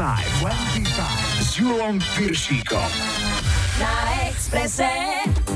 25 s Julom Piršíkom. Na Exprese.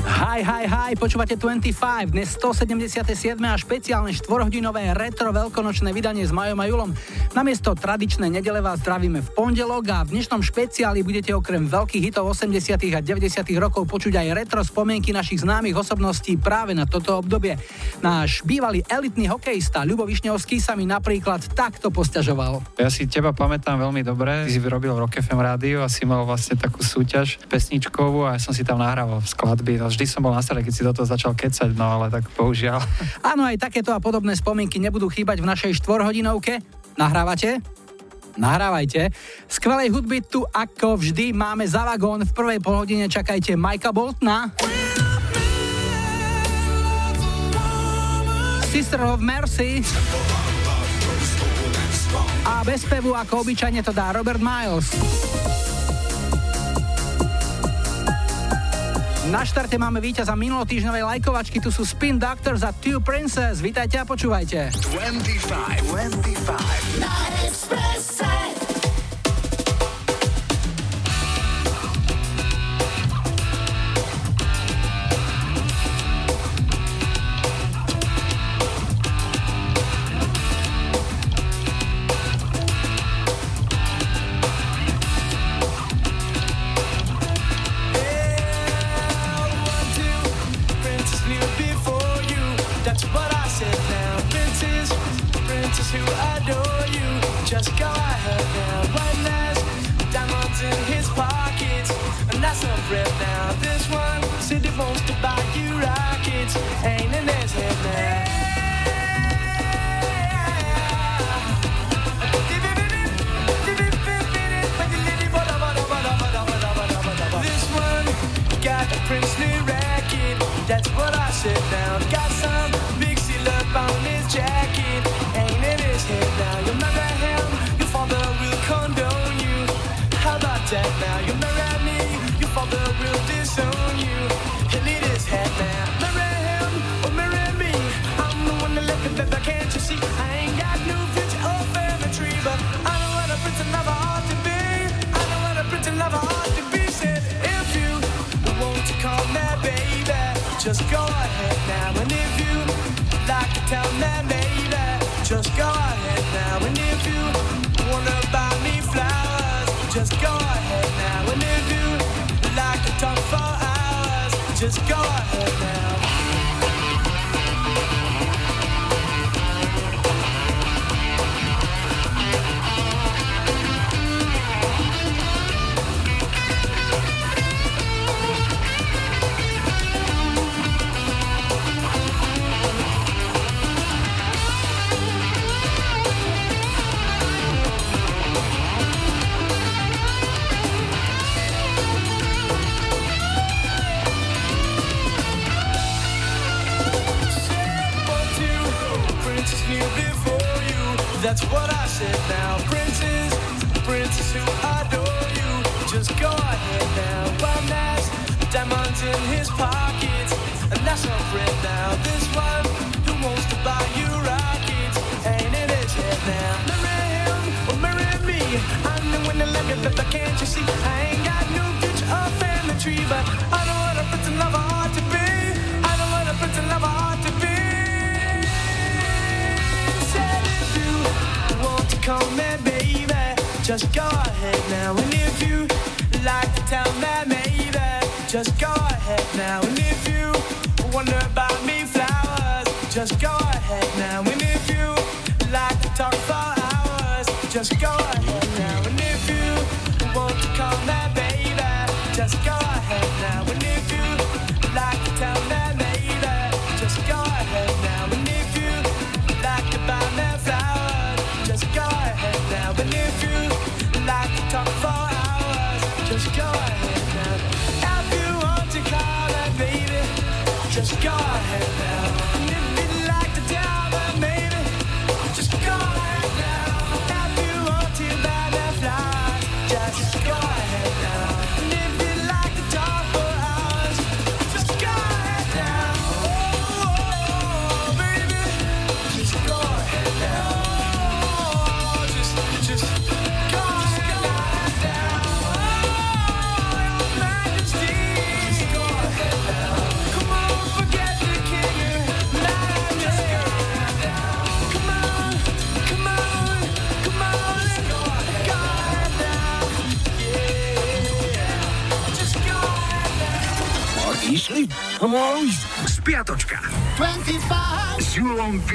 Hi, hi, hi, počúvate 25, dnes 177. a špeciálne štvorhodinové retro veľkonočné vydanie s Majom a Julom. Namiesto tradičnej nedele vás zdravíme v pondelok a v dnešnom špeciáli budete okrem veľkých hitov 80. a 90. rokov počuť aj retro spomienky našich známych osobností práve na toto obdobie. Náš bývalý elitný hokejista Ľubo Višňovský sa mi napríklad takto posťažoval. Ja si teba pamätám veľmi dobre, ty si vyrobil Rock FM rádio a si mal vlastne takú súťaž pesničkovú a ja som si tam nahrával skladby. No, vždy som bol na stare, keď si do začal kecať, no ale tak bohužiaľ. Áno, aj takéto a podobné spomienky nebudú chýbať v našej štvorhodinovke. Nahrávate? Nahrávajte. Skvelej hudby tu ako vždy máme za vagón. V prvej polhodine čakajte Majka Boltna. Sister of Mercy. A bez pevu ako obyčajne to dá Robert Miles. Na štarte máme víťaza minulotýždňovej lajkovačky, tu sú Spin Doctors a Two Princess. Vítajte a počúvajte. 25, 25. Na Spiatočka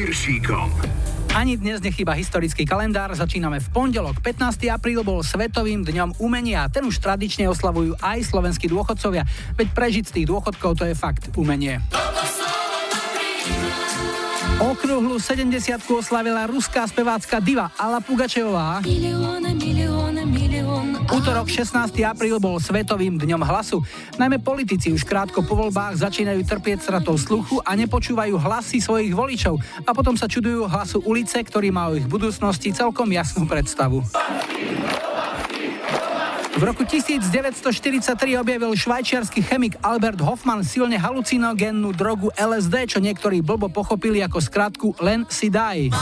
Piršíkom. Ani dnes nechýba historický kalendár, začíname v pondelok. 15. apríl bol Svetovým dňom umenia, ten už tradične oslavujú aj slovenskí dôchodcovia, veď prežiť z tých dôchodkov to je fakt umenie. Okrúhlu 70 oslavila ruská spevácka diva Ala Pugačevová. Útorok 16. apríl bol Svetovým dňom hlasu. Najmä politici už krátko po voľbách začínajú trpieť stratou sluchu a nepočúvajú hlasy svojich voličov a potom sa čudujú hlasu ulice, ktorý má o ich budúcnosti celkom jasnú predstavu. V roku 1943 objavil švajčiarsky chemik Albert Hoffman silne halucinogénnu drogu LSD, čo niektorí blbo pochopili ako skratku len si daj.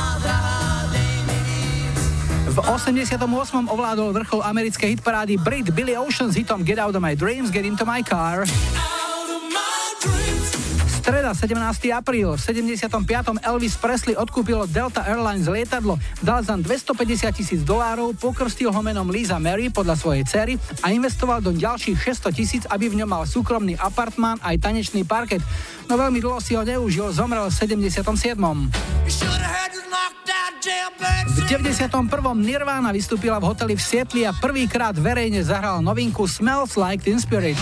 V 88. ovládol vrchol americkej hitparády Brit Billy Ocean s hitom Get Out of My Dreams, Get Into My Car. Streda, 17. apríl, v 75. Elvis Presley odkúpil od Delta Airlines lietadlo, dal za 250 tisíc dolárov, pokrstil ho menom Lisa Mary podľa svojej cery a investoval do ďalších 600 tisíc, aby v ňom mal súkromný apartmán aj tanečný parket. No veľmi dlho si ho neužil, zomrel v 77. V 91. Nirvana vystúpila v hoteli v Sietli a prvýkrát verejne zahrala novinku Smells Like Teen Spirit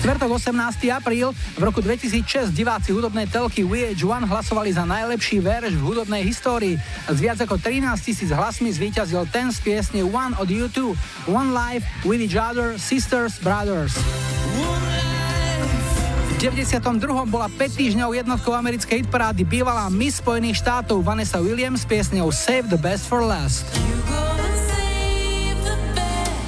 štvrtok 18. apríl v roku 2006 diváci hudobnej telky VH1 hlasovali za najlepší verš v hudobnej histórii. S viac ako 13 tisíc hlasmi zvíťazil ten z piesne One od U2, One Life, With Each Other, Sisters, Brothers. V 92. bola 5 týždňov jednotkou americkej hitparády bývalá Miss Spojených štátov Vanessa Williams s piesňou Save the Best for Last.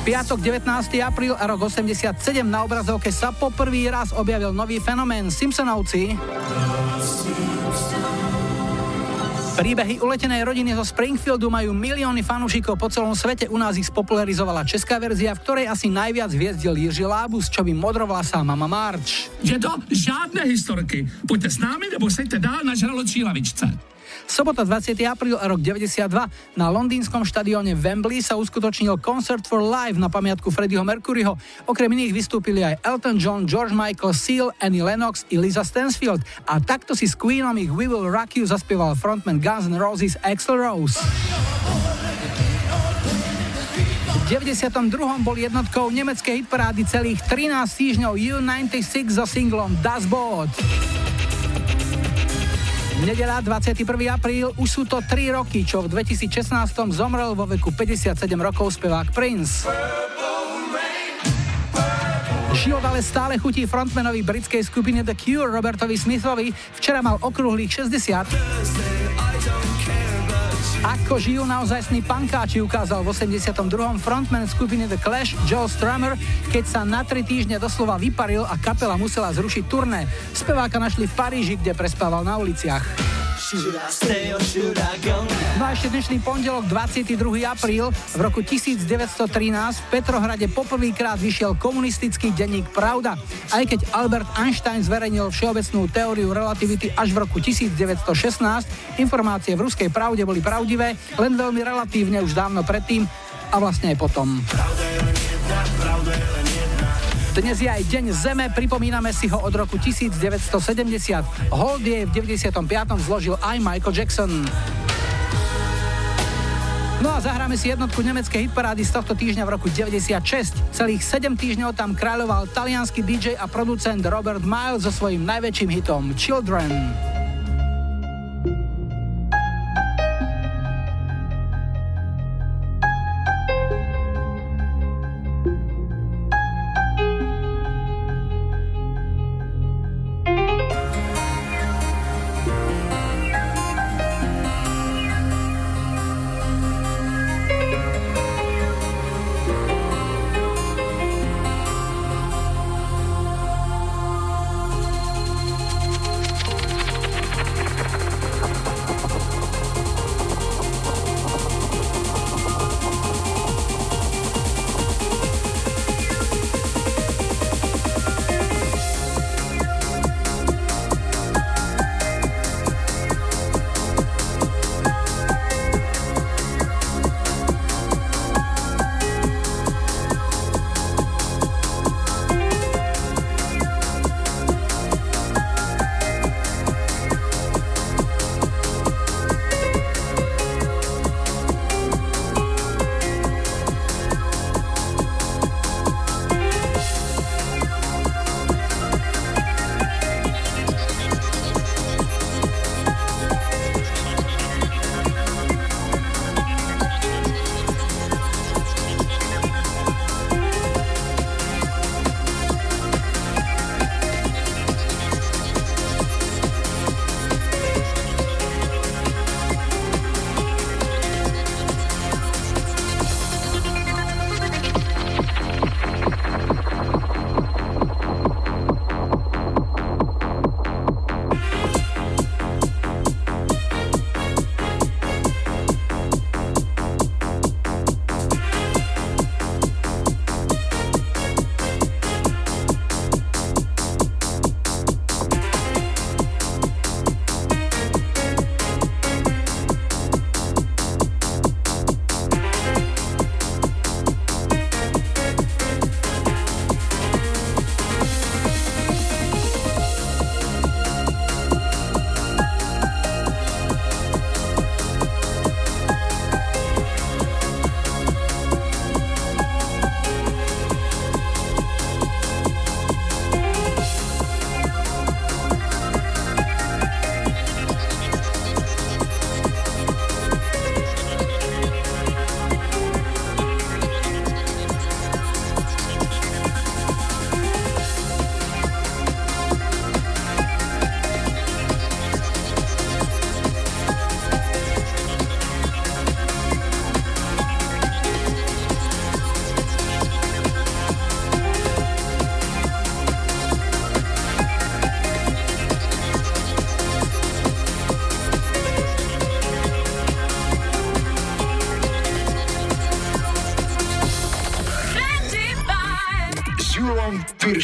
Piatok 19. apríl a rok 87 na obrazovke sa po prvý raz objavil nový fenomén Simpsonovci. Príbehy uletenej rodiny zo Springfieldu majú milióny fanúšikov po celom svete. U nás ich spopularizovala česká verzia, v ktorej asi najviac hviezdil Jiří Lábus, čo by modrovlasá mama Marč. Je to žádné historky. Poďte s námi, nebo sejte dál na žraločí lavičce. Sobota 20. apríl rok 92 na londýnskom štadióne Wembley sa uskutočnil Concert for Life na pamiatku Freddieho Mercuryho. Okrem iných vystúpili aj Elton John, George Michael, Seal, Annie Lennox i Lisa Stansfield a takto si s Queenom ich We Will Rock You zaspieval frontman Guns N' Roses Axl Rose. V 92. bol jednotkou nemeckej hitparády celých 13 týždňov U96 so singlom Das Boot. Nedela 21. apríl, už sú to 3 roky, čo v 2016 zomrel vo veku 57 rokov spevák Prince. Život ale stále chutí frontmanovi britskej skupiny The Cure Robertovi Smithovi. Včera mal okrúhlych 60. Ako žijú naozajstní pankáči, ukázal v 82. frontman skupiny The Clash Joe Strummer, keď sa na tri týždne doslova vyparil a kapela musela zrušiť turné. Speváka našli v Paríži, kde prespával na uliciach. No a ešte dnešný pondelok 22. apríl v roku 1913 v Petrohrade poprvýkrát vyšiel komunistický denník Pravda. Aj keď Albert Einstein zverejnil všeobecnú teóriu relativity až v roku 1916, informácie v ruskej pravde boli pravdivé, len veľmi relatívne už dávno predtým a vlastne aj potom. Dnes je aj Deň Zeme, pripomíname si ho od roku 1970. Hold je v 95. zložil aj Michael Jackson. No a zahráme si jednotku nemeckej hitparády z tohto týždňa v roku 96. Celých 7 týždňov tam kráľoval talianský DJ a producent Robert Miles so svojím najväčším hitom Children.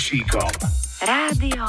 Viršíkom. Rádio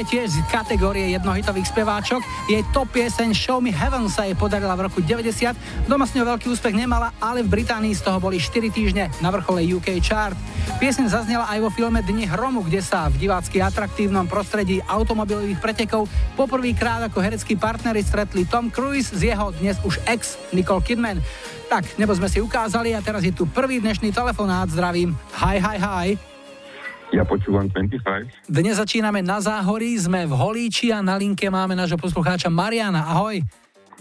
je tiež z kategórie jednohitových speváčok. Jej top pieseň Show Me Heaven sa jej podarila v roku 90. Doma s ňou veľký úspech nemala, ale v Británii z toho boli 4 týždne na vrchole UK chart. Pieseň zaznela aj vo filme Dni hromu, kde sa v divácky atraktívnom prostredí automobilových pretekov poprvýkrát ako hereckí partnery stretli Tom Cruise z jeho dnes už ex Nicole Kidman. Tak, nebo sme si ukázali a teraz je tu prvý dnešný telefonát. Zdravím. Hi, hi, hi. Ja počúvam 25. Dnes začíname na Záhorí, sme v Holíči a na linke máme nášho poslucháča Mariana. Ahoj.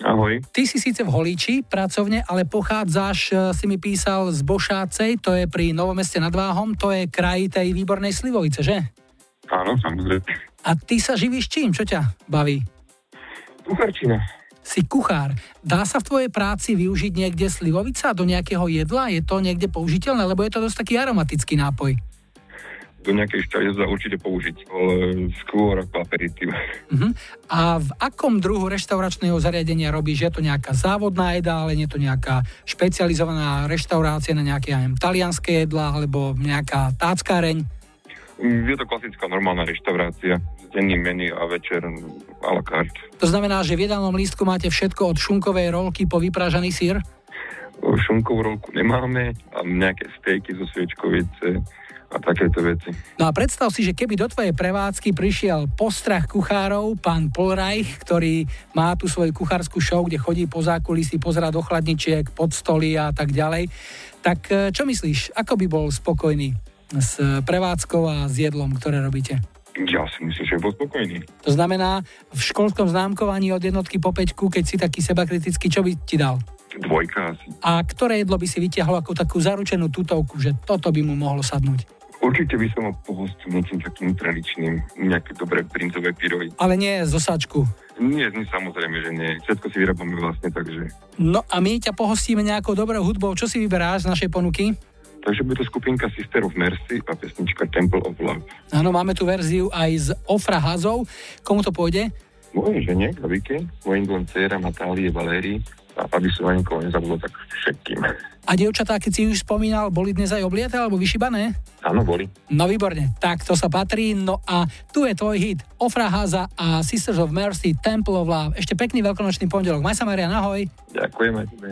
Ahoj. Ty si síce v Holíči pracovne, ale pochádzaš, e, si mi písal, z Bošácej, to je pri Novomeste nad Váhom, to je kraj tej výbornej slivovice, že? Áno, samozrejme. A ty sa živíš čím? Čo ťa baví? Kuchárčina. Si kuchár. Dá sa v tvojej práci využiť niekde slivovica do nejakého jedla? Je to niekde použiteľné? Lebo je to dosť taký aromatický nápoj do nejakej šťavy sa určite použiť, ale skôr ako aperitív. Uh-huh. A v akom druhu reštauračného zariadenia robíš? Je to nejaká závodná jedá, ale nie je to nejaká špecializovaná reštaurácia na nejaké aj talianské jedlá alebo nejaká táckáreň? Mm, je to klasická normálna reštaurácia denným menu a večer a la carte. To znamená, že v jedálnom lístku máte všetko od šunkovej rolky po vyprážaný sír? Šunkovú rolku nemáme a nejaké stejky zo sviečkovice, a takéto veci. No a predstav si, že keby do tvojej prevádzky prišiel postrach kuchárov, pán Polreich, ktorý má tu svoju kuchárskú show, kde chodí po zákulisí, pozera do chladničiek, pod stoly a tak ďalej, tak e, čo myslíš, ako by bol spokojný s prevádzkou a s jedlom, ktoré robíte? Ja si myslím, že bol spokojný. To znamená, v školskom známkovaní od jednotky po peťku, keď si taký seba kritický, čo by ti dal? Dvojka asi. A ktoré jedlo by si vytiahol ako takú zaručenú tutovku, že toto by mu mohlo sadnúť? Určite by som ho pohostil niečím takým tradičným, nejaké dobré princové pyrohy. Ale nie zo sačku. Nie, nie, samozrejme, že nie. Všetko si vyrábame vlastne, takže... No a my ťa pohostíme nejakou dobrou hudbou. Čo si vyberáš z našej ponuky? Takže bude to skupinka Sister of Mercy a pesnička Temple of Love. Áno, máme tu verziu aj z Ofra Hazov. Komu to pôjde? Mojej žene, Gavike, mojim dvom dcera Natálie, Valérii a aby som na nikoho nezabudol, tak všetkým. A dievčatá, keď si už spomínal, boli dnes aj obliete alebo vyšibané? Áno, boli. No výborne, tak to sa patrí. No a tu je tvoj hit Ofra Haza a Sisters of Mercy Temple of Love. Ešte pekný veľkonočný pondelok. Maj sa Maria, ahoj. Ďakujem aj tebe.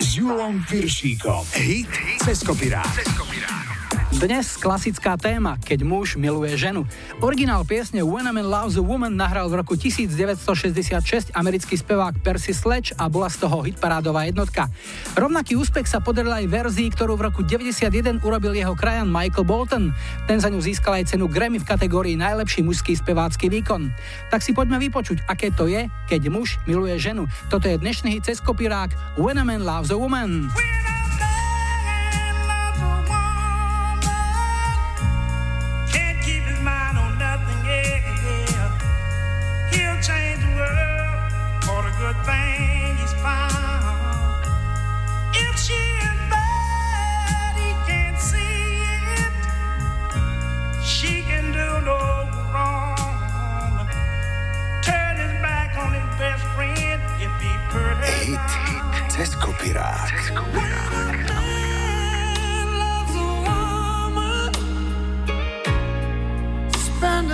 S Julom Piršíkom. Hit cez kopirát. Dnes klasická téma, keď muž miluje ženu. Originál piesne When a Man Loves a Woman nahral v roku 1966 americký spevák Percy Sledge a bola z toho hitparádová jednotka. Rovnaký úspech sa podaril aj verzii, ktorú v roku 91 urobil jeho krajan Michael Bolton. Ten za ňu získal aj cenu Grammy v kategórii najlepší mužský spevácky výkon. Tak si poďme vypočuť, aké to je, keď muž miluje ženu. Toto je dnešný hit cez kopírák When a Man Loves a Woman.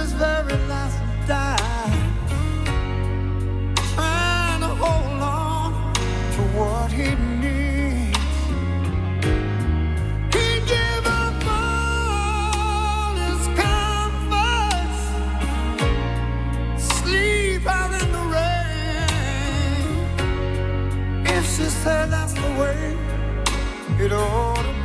his very last die, trying to hold on to what he needs. He gave up all his comforts, sleep out in the rain. If she said that's the way it ought to be.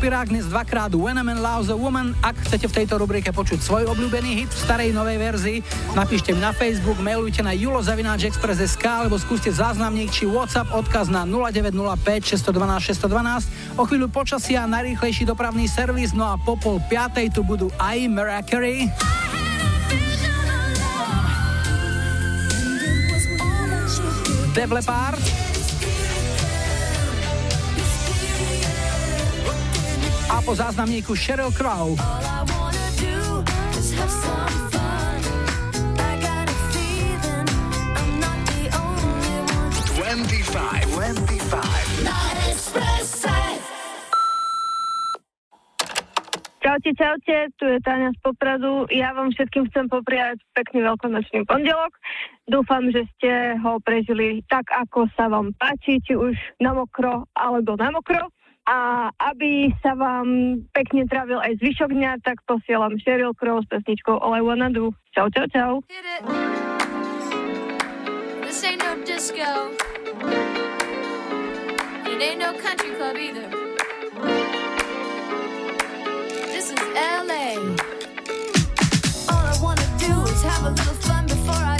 Kopirák dnes dvakrát When a Man Loves a Woman. Ak chcete v tejto rubrike počuť svoj obľúbený hit v starej novej verzii, napíšte mi na Facebook, mailujte na julozavináčexpress.sk alebo skúste záznamník či WhatsApp odkaz na 0905 612 612. O chvíľu počasia najrýchlejší dopravný servis, no a po pol piatej tu budú aj Mariah Carey. Def. A po záznamníku Sheryl Crow. Čaute, čaute, tu je Táňa z Popradu. Ja vám všetkým chcem popriať pekný veľkonočný pondelok. Dúfam, že ste ho prežili tak, ako sa vám páči, či už na mokro alebo na mokro a aby sa vám pekne trávil aj zvyšok dňa, tak posielam Sheryl Crow s pesničkou All I Wanna Do. Čau, čau, čau. This ain't no disco. It ain't no country club either. This is LA. All I wanna do is have a little fun before I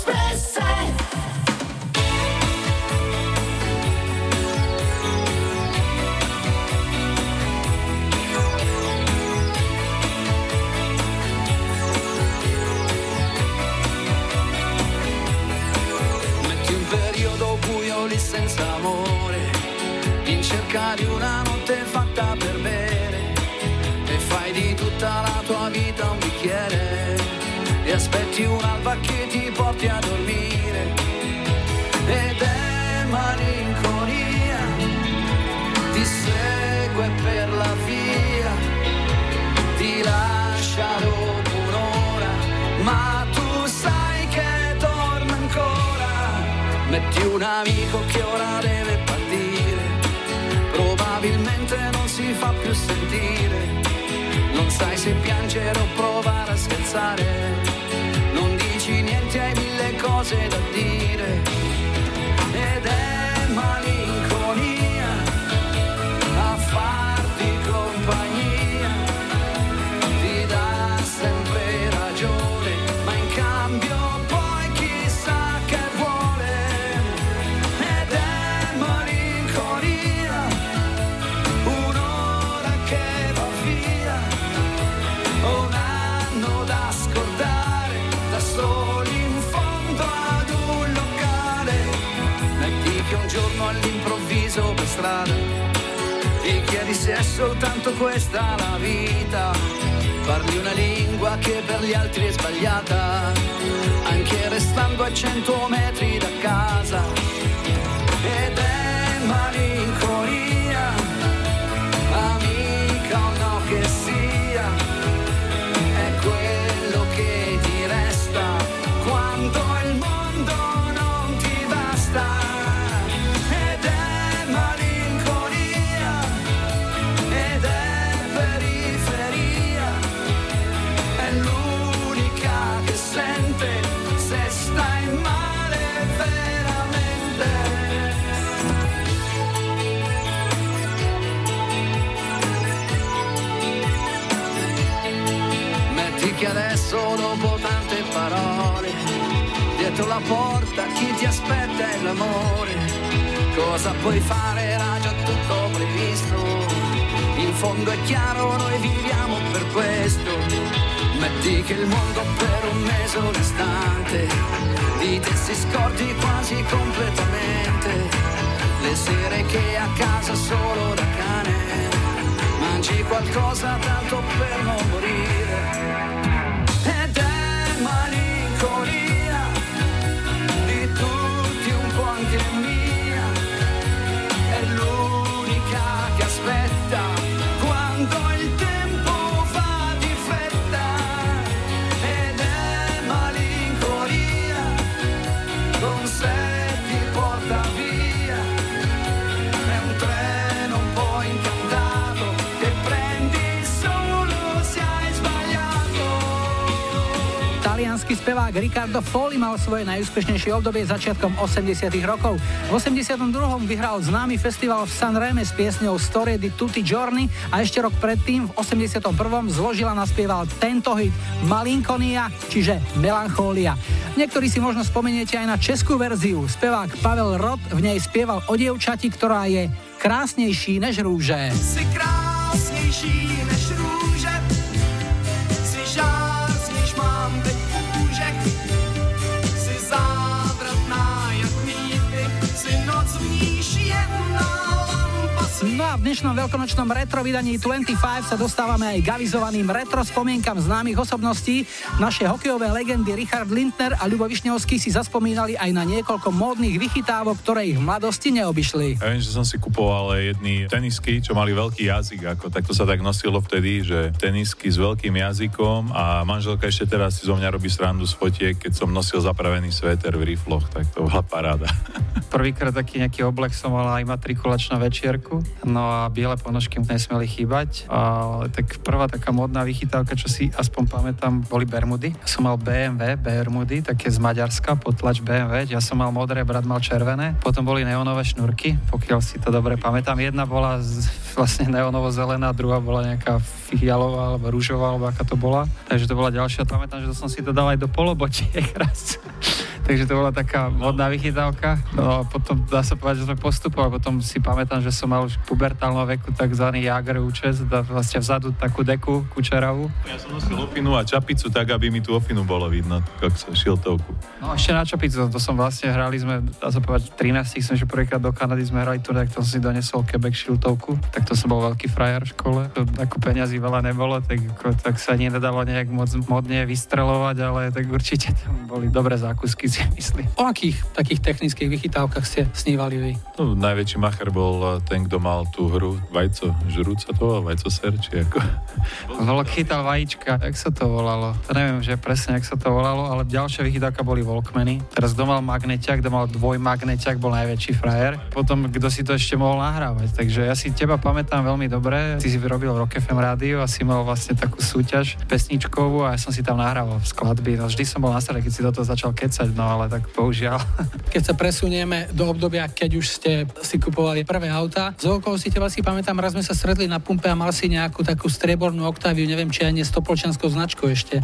Strada ti chiedi se è soltanto questa la vita. Parli una lingua che per gli altri è sbagliata, anche restando a cento metri da casa. Ed è malinconia, porta chi ti aspetta è l'amore. Cosa puoi fare? Era già tutto previsto. In fondo è chiaro, noi viviamo per questo. Metti che il mondo per un mese un istante di te si scordi quasi completamente. Le sere che a casa solo da cane mangi qualcosa tanto per non morire. Spevák Ricardo Foli mal svoje najúspešnejšie obdobie začiatkom 80 rokov. V 82. vyhral známy festival v Sanreme s piesňou Storie di Tutti Giorni a ešte rok predtým v 81. zložila naspieval tento hit Malinkonia, čiže Melancholia. Niektorí si možno spomeniete aj na českú verziu. Spevák Pavel Rod v nej spieval o dievčati, ktorá je krásnejší než rúže. Si krásnější než v dnešnom veľkonočnom retro vydaní 25 sa dostávame aj k avizovaným retro spomienkam známych osobností. Naše hokejové legendy Richard Lindner a Ľubo Višňovský si zaspomínali aj na niekoľko módnych vychytávok, ktoré ich v mladosti neobyšli. Ja viem, že som si kupoval jedny tenisky, čo mali veľký jazyk, ako takto sa tak nosilo vtedy, že tenisky s veľkým jazykom a manželka ešte teraz si zo mňa robí srandu z fotiek, keď som nosil zapravený sveter v rifloch, tak to bola paráda. Prvýkrát taký nejaký oblek som mal aj matrikulačnú večierku. No a biele ponožky nesmeli chýbať. A, tak prvá taká modná vychytávka, čo si aspoň pamätám, boli Bermudy. Som mal BMW Bermudy, také z Maďarska, potlač BMW. Ja som mal modré, brat mal červené. Potom boli neonové šnúrky, pokiaľ si to dobre pamätám. Jedna bola z, vlastne neonovo-zelená, druhá bola nejaká fialová alebo rúžová, alebo aká to bola. Takže to bola ďalšia. Pamätám, že to som si to dal aj do polobotiek raz. Takže to bola taká modná vychytávka. No a potom dá sa povedať, že sme postupovali. Potom si pamätám, že som mal už pubertálneho veku takzvaný Jager účes, vlastne vzadu takú deku kučeravú. Ja som nosil ofinu a čapicu tak, aby mi tú ofinu bolo vidno, ako sa šiltovku. No ešte na čapicu, to som vlastne hrali sme, dá sa povedať, 13 som že prvýkrát do Kanady sme hrali tu, tak to som si donesol Quebec šiltovku, tak to som bol veľký frajer v škole. To, ako peňazí veľa nebolo, tak, ako, tak sa nedalo nejak moc modne vystrelovať, ale tak určite tam boli dobré zákusky si myslí. O akých takých technických vychytávkach ste snívali vy? No, najväčší macher bol eh, ten, kto mal tú hru Vajco, žrúca to Vajco ser, či ako? Chytal vajíčka, jak sa to volalo? To neviem, že presne, jak sa to volalo, ale ďalšia vychytávka boli Volkmeny. Teraz kto mal magneťak, kto mal dvojmagneťak, bol najväčší frajer. Potom, kto si to ešte mohol nahrávať. Takže ja si teba pamätám veľmi dobre. Ty si vyrobil Rock FM rádio a si mal vlastne takú súťaž pesničkovú a ja som si tam nahrával v skladby. No, vždy som bol na keď si do toho začal kecať, no ale tak bohužiaľ. Keď sa presunieme do obdobia, keď už ste si kupovali prvé auta, z si teba si pamätám, raz sme sa stretli na pumpe a mal si nejakú takú striebornú Octaviu, neviem, či aj nie s topolčanskou značkou ešte.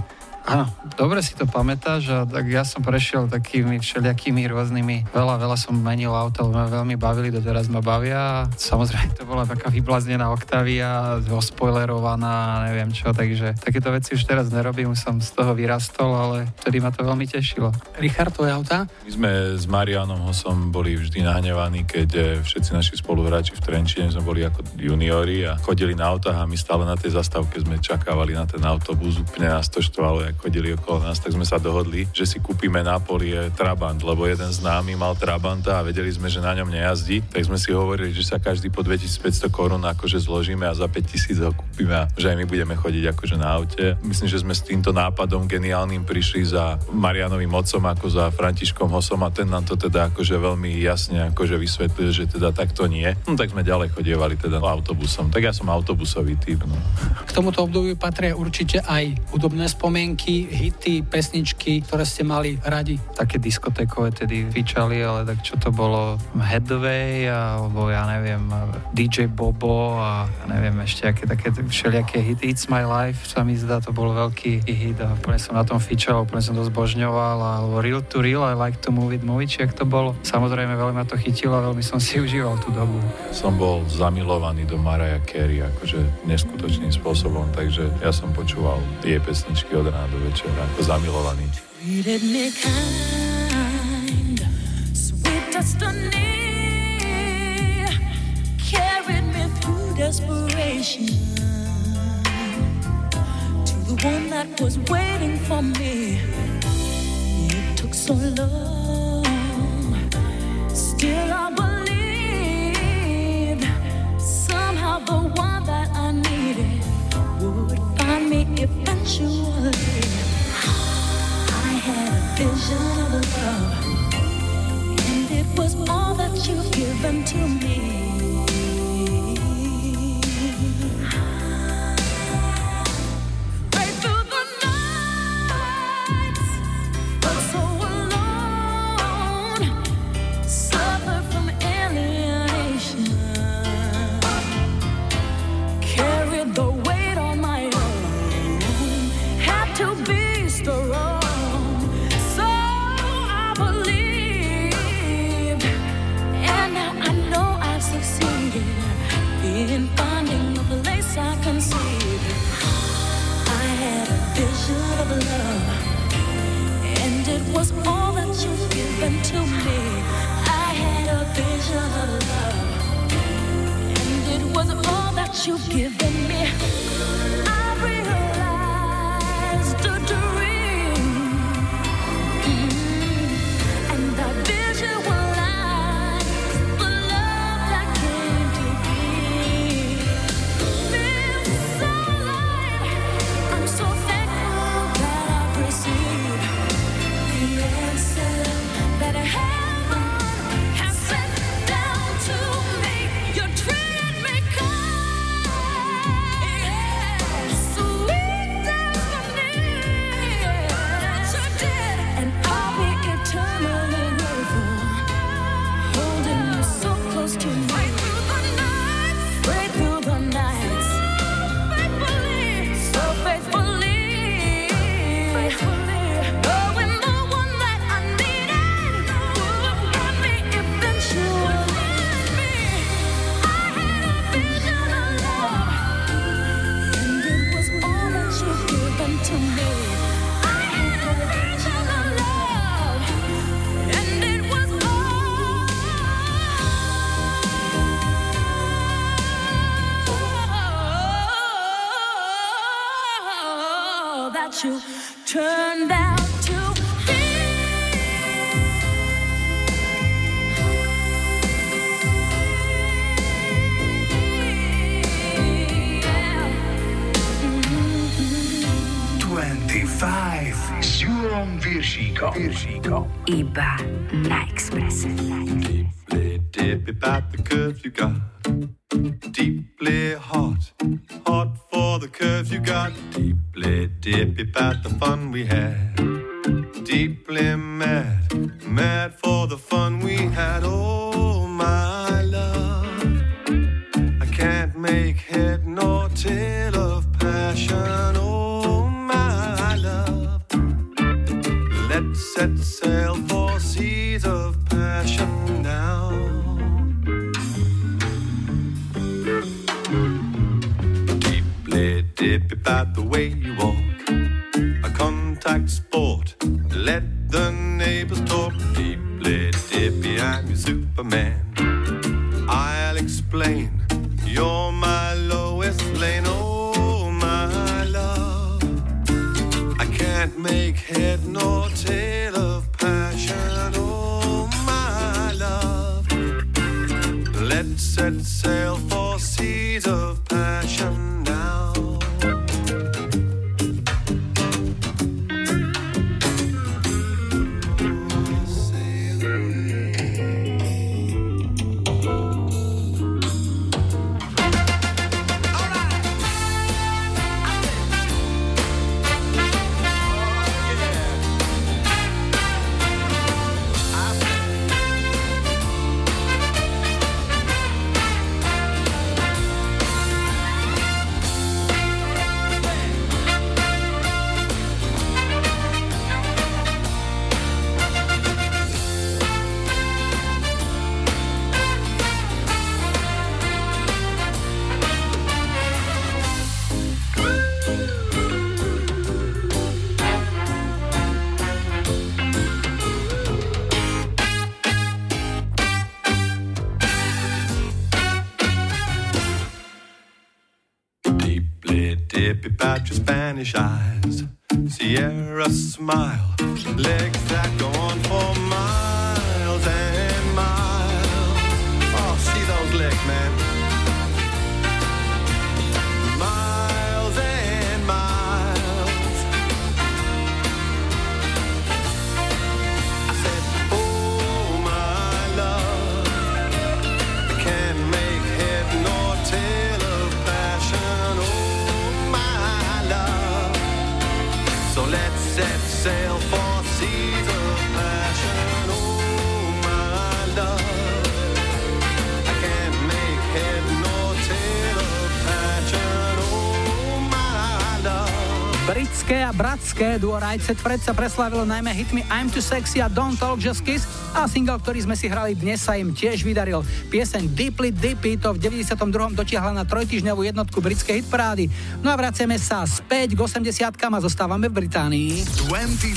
Áno, dobre si to pamätáš a tak ja som prešiel takými všelijakými rôznymi, veľa, veľa som menil auto, ma veľmi bavili, doteraz ma bavia. Samozrejme to bola taká vyblaznená Octavia, ospoilerovaná, neviem čo, takže takéto veci už teraz nerobím, som z toho vyrastol, ale vtedy ma to veľmi tešilo. Richard, tvoje auta? My sme s Marianom Hosom boli vždy nahnevaní, keď eh, všetci naši spoluhráči v Trenčine sme boli ako juniori a chodili na autách a my stále na tej zastávke sme čakávali na ten autobus, úplne nás to štvalo, chodili okolo nás, tak sme sa dohodli, že si kúpime na polie Trabant, lebo jeden z námi mal Trabanta a vedeli sme, že na ňom nejazdí, tak sme si hovorili, že sa každý po 2500 korún akože zložíme a za 5000 ho kúpime a že aj my budeme chodiť akože na aute. Myslím, že sme s týmto nápadom geniálnym prišli za Marianovým mocom ako za Františkom Hosom a ten nám to teda akože veľmi jasne akože vysvetlil, že teda takto nie. No tak sme ďalej chodievali teda autobusom. Tak ja som autobusový typ. No. K tomuto obdobiu patria určite aj hudobné spomienky novinky, hity, pesničky, ktoré ste mali radi? Také diskotékové tedy vyčali, ale tak čo to bolo? Headway, alebo ja neviem, DJ Bobo a ja neviem ešte aké také všelijaké hity. It's My Life sa mi zdá, to bol veľký hit a úplne som na tom fičal, úplne som to zbožňoval, alebo Real to Real, I like to move it, move it, či to bolo. Samozrejme veľmi ma to chytilo a veľmi som si užíval tú dobu. Som bol zamilovaný do Mariah Carey, akože neskutočným spôsobom, takže ja som počúval jej pesničky od rána do večera, ako zamilovaný. me kind, sweet destiny, carried me through desperation to the one that was waiting for me. It took so long, still I believed somehow the one that I needed would find me eventually vision of love, and it was all that you've given to me. You've given to me. I had a vision of love, and it was all that you've given me. To fun we had. Right Set Fred sa preslávilo najmä hitmi I'm Too Sexy a Don't Talk Just Kiss a single, ktorý sme si hrali dnes sa im tiež vydaril. Pieseň Deeply Deepy to v 92. dotiahla na trojtyžňovú jednotku britskej hitparády. No a vraciame sa späť k 80 a zostávame v Británii. 25.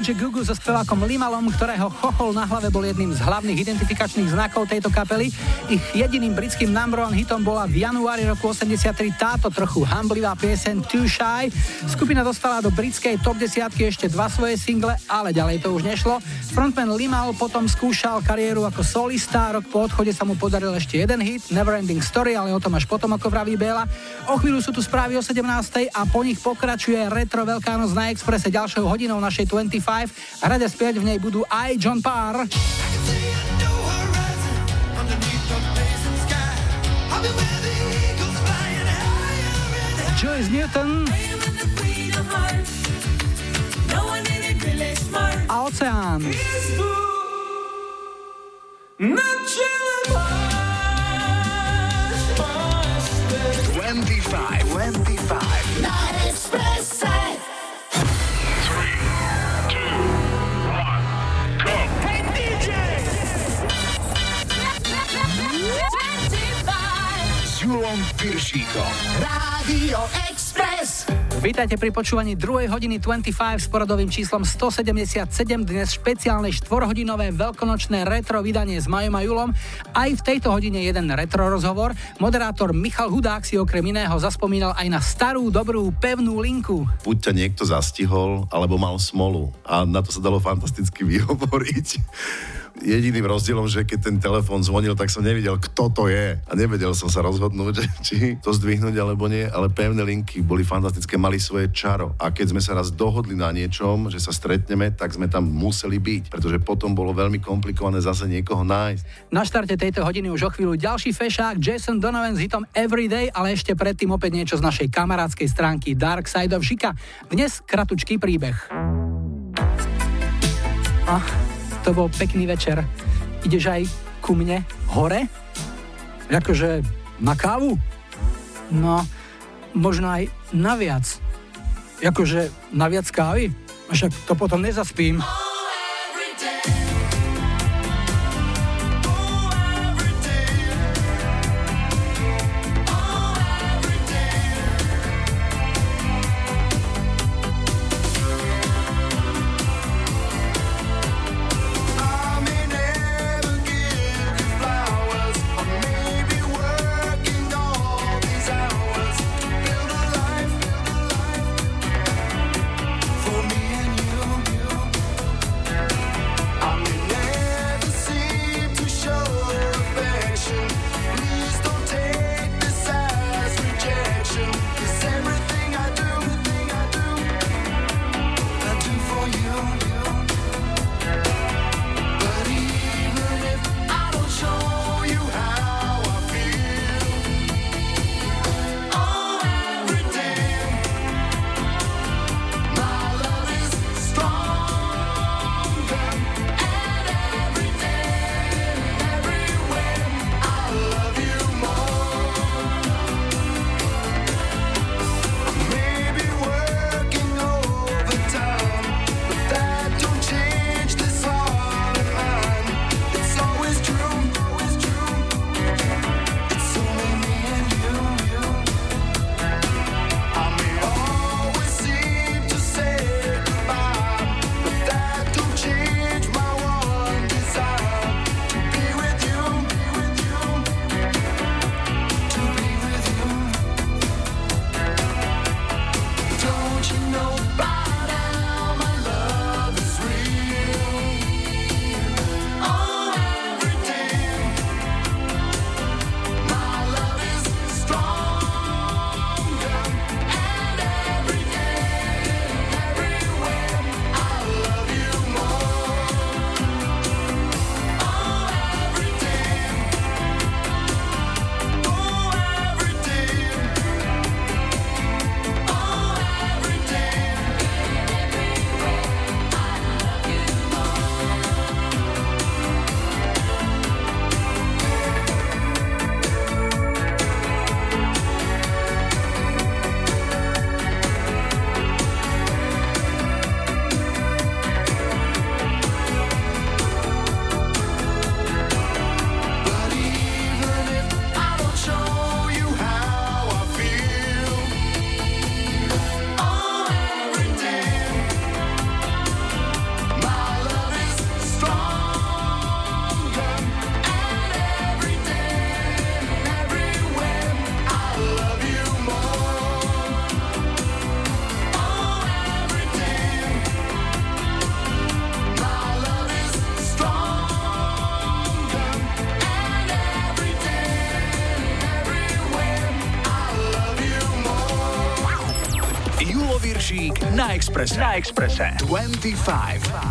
Catch Gugu so spevákom Limalom, ktorého chochol na hlave bol jedným z hlavných identifikačných znakov tejto kapely. Ich jediným britským number one hitom bola v januári roku 83 táto trochu hamblivá piesen Too Shy. Skupina dostala do britskej top 10 ešte dva svoje single, ale ďalej to už nešlo. Frontman Limal potom skúšal kariéru ako solista, rok po odchode sa mu podaril ešte jeden hit, Neverending Story, ale o tom až potom ako vraví Bela. O chvíľu sú tu správy o 17. a po nich pokračuje Retro Veľká noc na Expresse ďalšou hodinou našej 25. Hrať a spievať v nej budú aj John Parr. Joyce Newton a Oceán. Vítajte pri počúvaní 2. hodiny 25 s poradovým číslom 177, dnes špeciálne 4-hodinové veľkonočné retro vydanie s Majom a Julom. Aj v tejto hodine jeden retro rozhovor. Moderátor Michal Hudák si okrem iného zaspomínal aj na starú, dobrú, pevnú linku. buď ťa niekto zastihol, alebo mal smolu. A na to sa dalo fantasticky vyhovoriť. Jediným rozdielom, že keď ten telefón zvonil, tak som nevidel, kto to je. A nevedel som sa rozhodnúť, či to zdvihnúť alebo nie, ale pevné linky boli fantastické, mali svoje čaro. A keď sme sa raz dohodli na niečom, že sa stretneme, tak sme tam museli byť, pretože potom bolo veľmi komplikované zase niekoho nájsť. Na štarte tejto hodiny už o chvíľu ďalší fešák Jason Donovan s hitom Everyday, ale ešte predtým opäť niečo z našej kamarádskej stránky Dark Side of Žika. Dnes kratučký príbeh. Ach, to bol pekný večer. Ideš aj ku mne hore? Akože na kávu? No, možno aj na viac. Akože na viac kávy? Však to potom nezaspím. Exprese. Na Exprese. 25.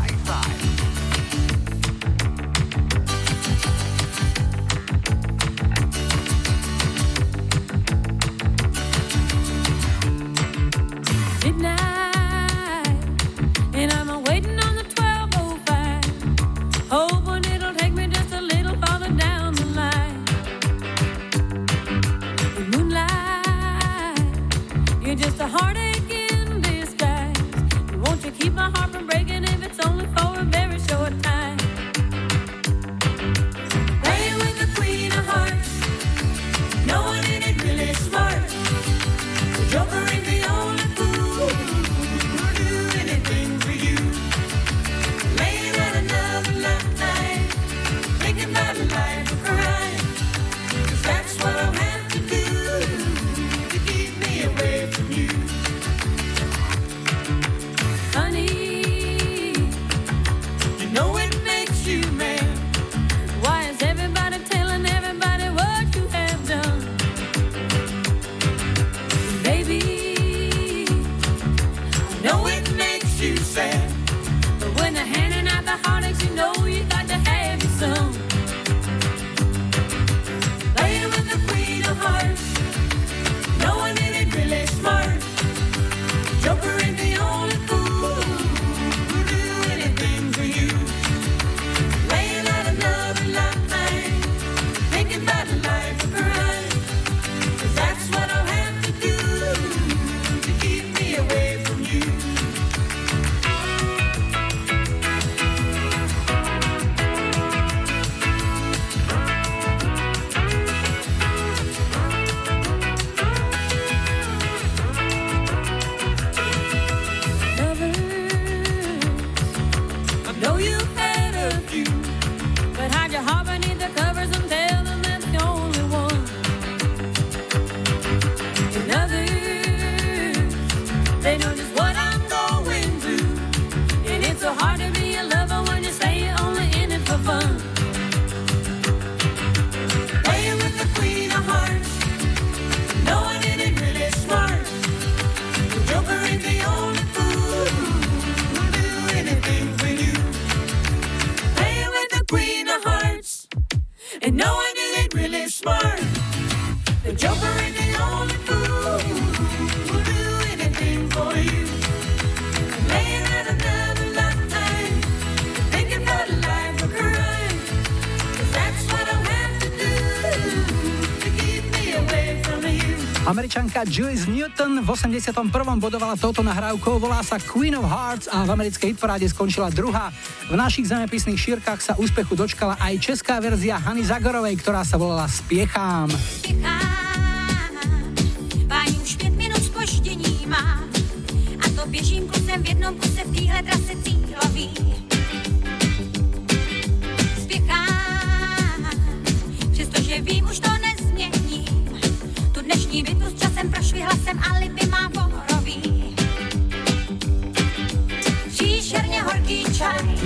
Američanka Jules Newton v 81. bodovala touto nahrávkou, volá sa Queen of Hearts a v americkej hitparáde skončila druhá. V našich zemepisných šírkach sa úspechu dočkala aj česká verzia Hany Zagorovej, ktorá sa volala Spiechám.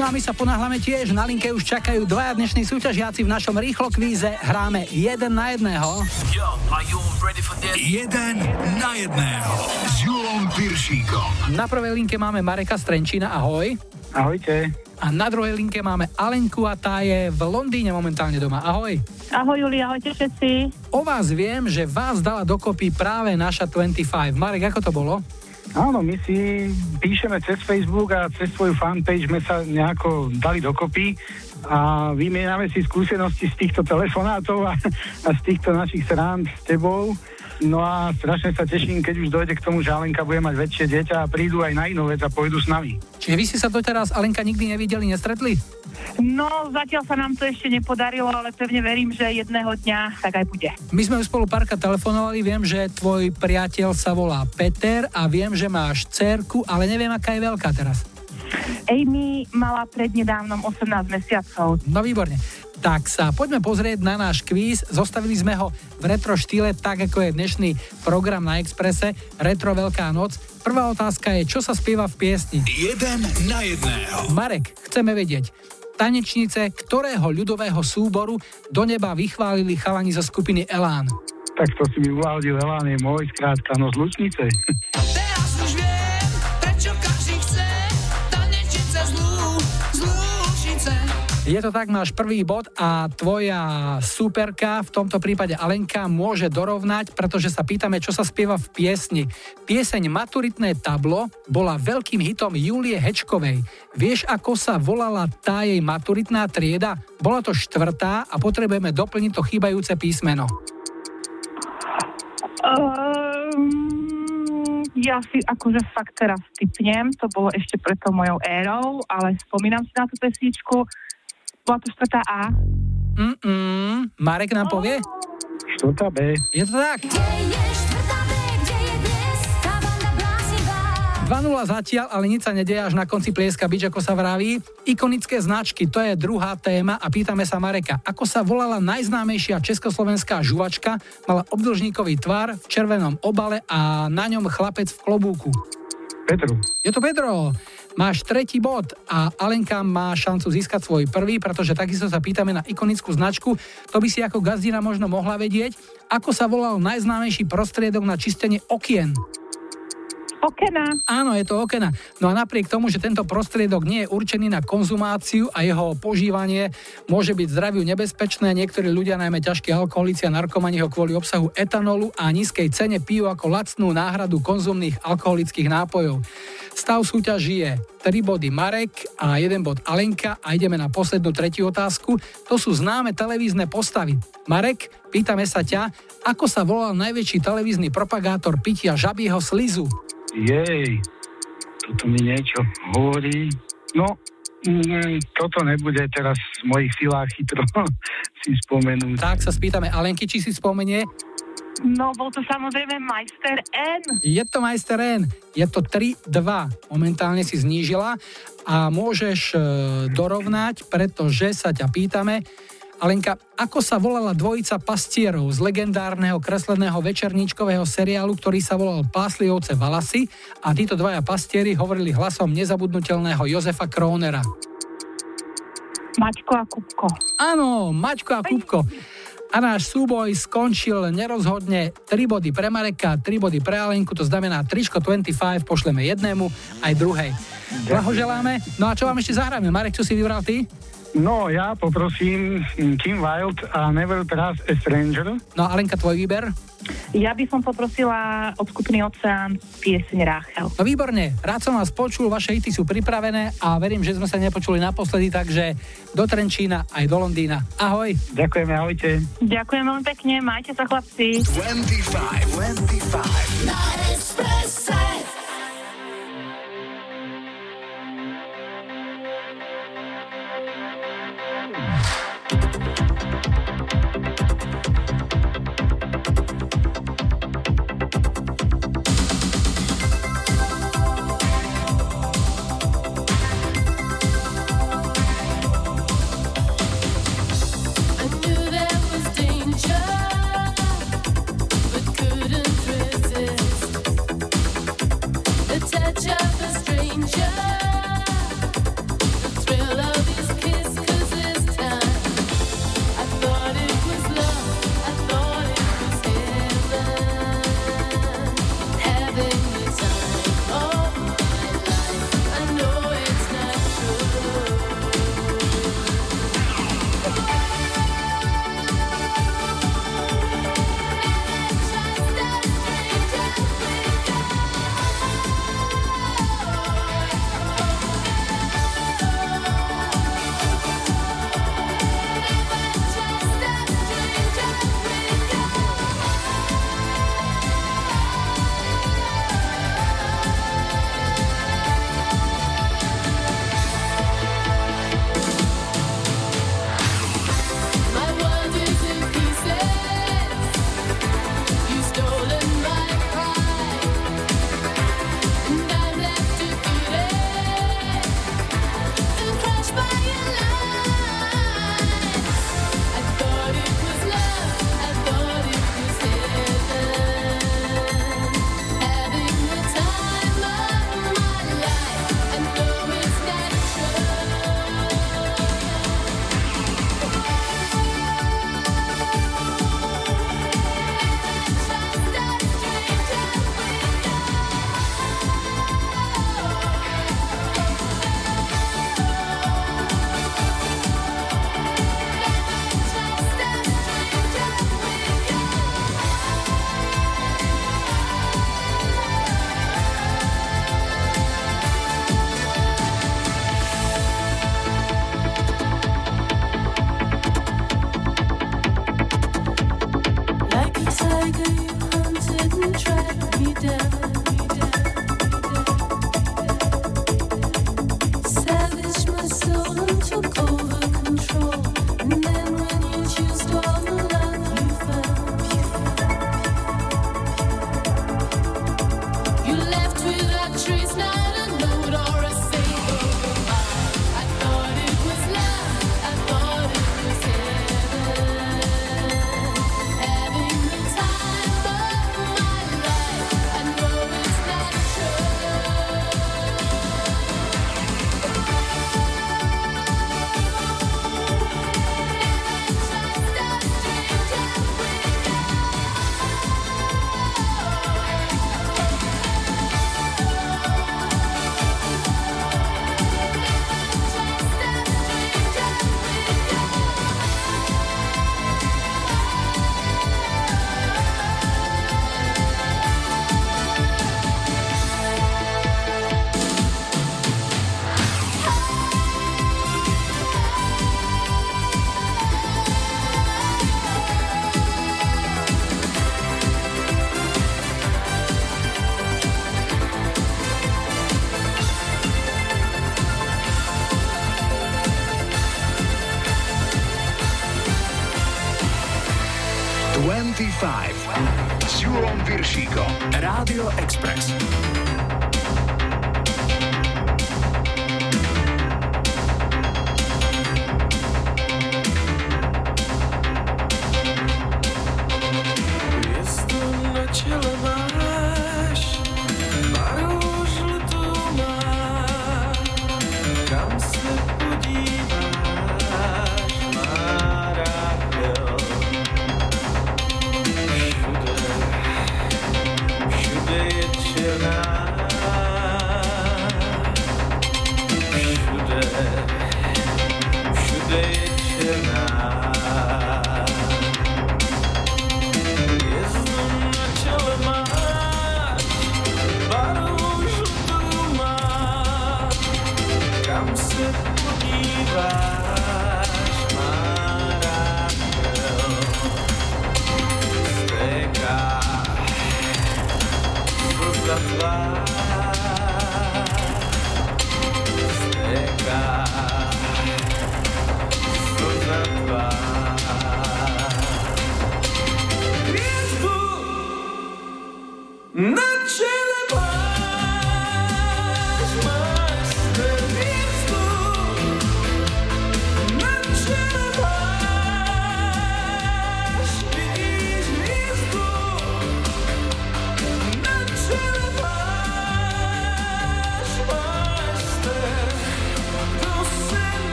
No a my sa ponáhľame tiež, na linke už čakajú dvaja dnešní súťažiaci v našom rýchlo kvíze. Hráme jeden na jedného. Jeden na jedného s Julom Piršíkom. Na prvej linke máme Mareka Strenčina, ahoj. Ahojte. A na druhej linke máme Alenku a tá je v Londýne momentálne doma. Ahoj. Ahoj Juli, ahojte všetci. O vás viem, že vás dala dokopy práve naša 25. Marek, ako to bolo? Áno, my si píšeme cez Facebook a cez svoju fanpage sme sa nejako dali dokopy a vymieňame si skúsenosti z týchto telefonátov a, a z týchto našich srand s tebou. No a strašne sa teším, keď už dojde k tomu, že Alenka bude mať väčšie dieťa a prídu aj na inú vec a pôjdu s nami. Čiže vy ste sa doteraz, Alenka, nikdy nevideli, nestretli? No, zatiaľ sa nám to ešte nepodarilo, ale pevne verím, že jedného dňa tak aj bude. My sme už spolu párka telefonovali, viem, že tvoj priateľ sa volá Peter a viem, že máš cerku, ale neviem, aká je veľká teraz. Amy mala prednedávnom 18 mesiacov. No výborne. Tak sa poďme pozrieť na náš kvíz. Zostavili sme ho v retro štýle, tak ako je dnešný program na Exprese. Retro Veľká noc. Prvá otázka je, čo sa spieva v piesni? Jeden na jedného. Marek, chceme vedieť. Tanečnice ktorého ľudového súboru do neba vychválili chalani zo skupiny Elán? Tak to si mi uváhodil Elán je môj, skrátka, no z Lučnice. Je to tak, máš prvý bod a tvoja superka, v tomto prípade Alenka, môže dorovnať, pretože sa pýtame, čo sa spieva v piesni. Pieseň Maturitné tablo bola veľkým hitom Julie Hečkovej. Vieš, ako sa volala tá jej maturitná trieda? Bola to štvrtá a potrebujeme doplniť to chýbajúce písmeno. Um, ja si akože fakt teraz typnem, to bolo ešte pred mojou érou, ale spomínam si na tú pesničku. Bola to štvrtá A. Mm-mm. Marek nám povie? Štvrtá B. Je to tak? 2-0 zatiaľ, ale nič sa nedeje, až na konci plieska bič, ako sa vraví. Ikonické značky, to je druhá téma a pýtame sa Mareka, ako sa volala najznámejšia československá žuvačka, mala obdlžníkový tvar v červenom obale a na ňom chlapec v klobúku. Petru. Je to Pedro. Máš tretí bod a Alenka má šancu získať svoj prvý, pretože takisto sa pýtame na ikonickú značku. To by si ako gazdina možno mohla vedieť. Ako sa volal najznámejší prostriedok na čistenie okien? Okena. Áno, je to okena. No a napriek tomu, že tento prostriedok nie je určený na konzumáciu a jeho používanie môže byť zdraviu nebezpečné, niektorí ľudia, najmä ťažkí alkoholici a narkomani ho kvôli obsahu etanolu a nízkej cene pijú ako lacnú náhradu konzumných alkoholických nápojov. Stav súťaží je 3 body Marek a 1 bod Alenka a ideme na poslednú tretiu otázku. To sú známe televízne postavy. Marek, pýtame sa ťa, ako sa volal najväčší televízny propagátor pitia žabieho slizu? Jej, toto mi niečo hovorí. No, mm, toto nebude teraz z mojich silách chytro si spomenúť. Tak sa spýtame Alenky, či si spomenie. No, bol to samozrejme Majster N. Je to majster N. Je to 3-2. Momentálne si znížila a môžeš e, dorovnať, pretože sa ťa pýtame, Alenka, ako sa volala dvojica pastierov z legendárneho kresleného večerníčkového seriálu, ktorý sa volal Pásliovce Valasy a títo dvaja pastieri hovorili hlasom nezabudnutelného Jozefa Krónera. Maťko a Kupko. Áno, Maťko a Kupko. A náš súboj skončil nerozhodne 3 body pre Mareka, 3 body pre Alenku, to znamená tričko 25 pošleme jednému aj druhej. Blahoželáme. No a čo vám ešte zahráme? Marek, čo si vybral ty? No, ja poprosím Kim Wild a Never Trust a Stranger. No a Alenka, tvoj výber? Ja by som poprosila od skupiny Oceán pieseň Ráchel. No výborne, rád som vás počul, vaše hity sú pripravené a verím, že sme sa nepočuli naposledy, takže do Trenčína aj do Londýna. Ahoj. Ďakujeme, ahojte. Ďakujem veľmi pekne, majte sa chlapci. 25, 25. Na Expresse.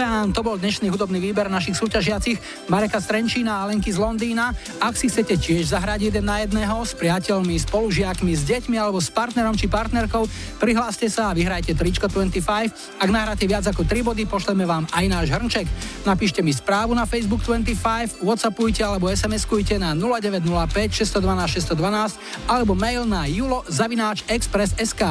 Oceán. To bol dnešný hudobný výber našich súťažiacich Mareka Strenčína a Lenky z Londýna. Ak si chcete tiež zahrať jeden na jedného s priateľmi, spolužiakmi, s deťmi alebo s partnerom či partnerkou, prihláste sa a vyhrajte tričko 25. Ak nahráte viac ako 3 body, pošleme vám aj náš hrnček. Napíšte mi správu na Facebook 25, Whatsappujte alebo SMS-kujte na 0905 612 612 alebo mail na julo zavináč express.sk.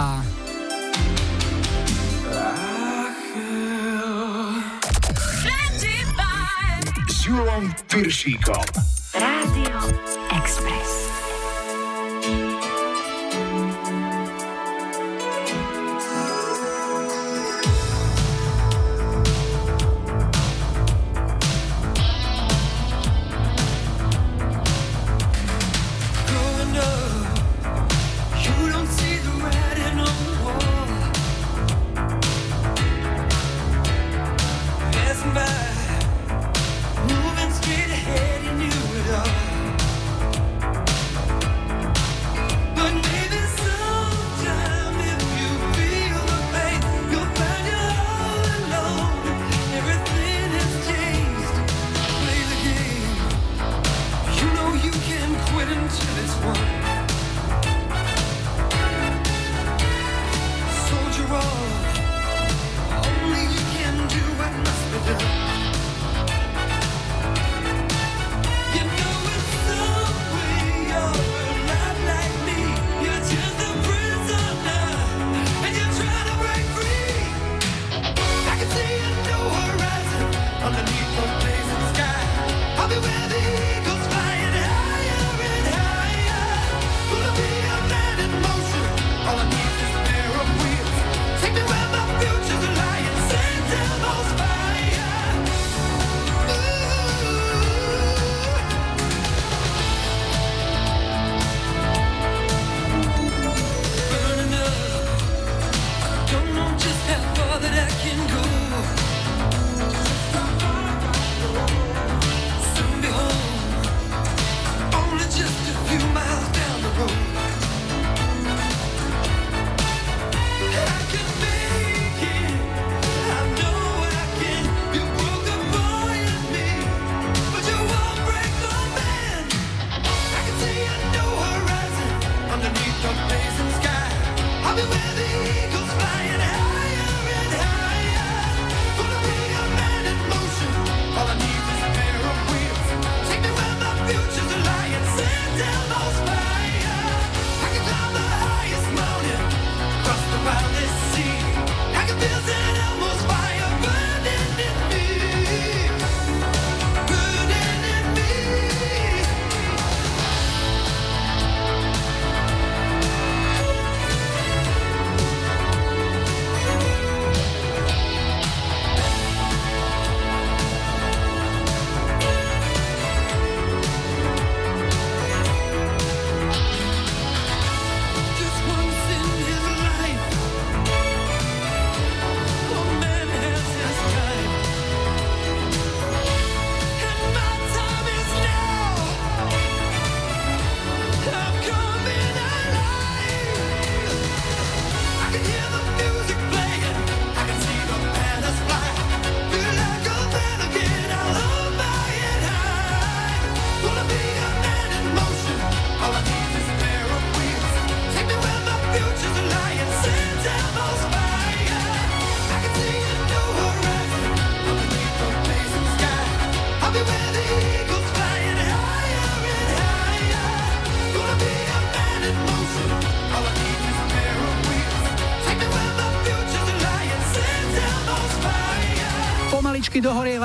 Julom Piršíkom. Rádio Express.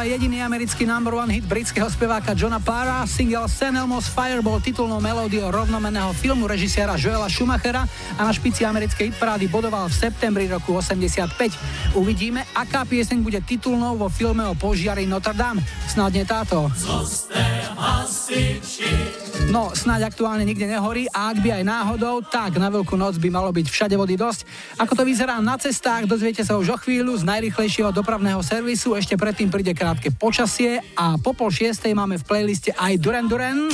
Jediný americký number one hit britského speváka Johna Parra. Single St. Elmo's Fire bol titulnou melódiou rovnomenného filmu režisiera Joela Schumachera a na špici americkej hitparády bodoval v septembri roku 85. Uvidíme, aká pieseň bude titulnou vo filme o požiari Notre Dame. Snadne táto. No, snáď aktuálne nikde nehorí a ak by aj náhodou, tak na veľkú noc by malo byť všade vody dosť. Ako to vyzerá na cestách, dozviete sa už o chvíľu z najrychlejšieho dopravného servisu, ešte predtým príde krátke počasie a po pol šiestej máme v playliste aj Duran Duran.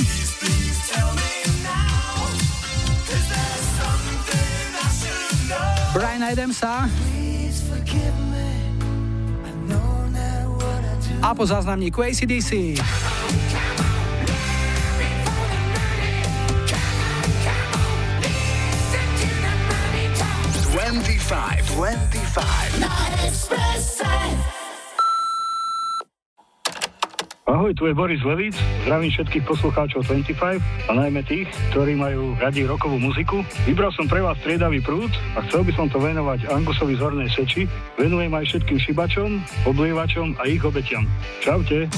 Brian Adamsa. A po záznamníku ACDC. 25. Na Expresse. Ahoj, tu je Boris Levic, zdravím všetkých poslucháčov 25 a najmä tých, ktorí majú radi rokovú muziku. Vybral som pre vás triedavý prúd a chcel by som to venovať Angusovi Zornej Seči. Venujem aj všetkým šibačom, oblievačom a ich obetiam. Čaute.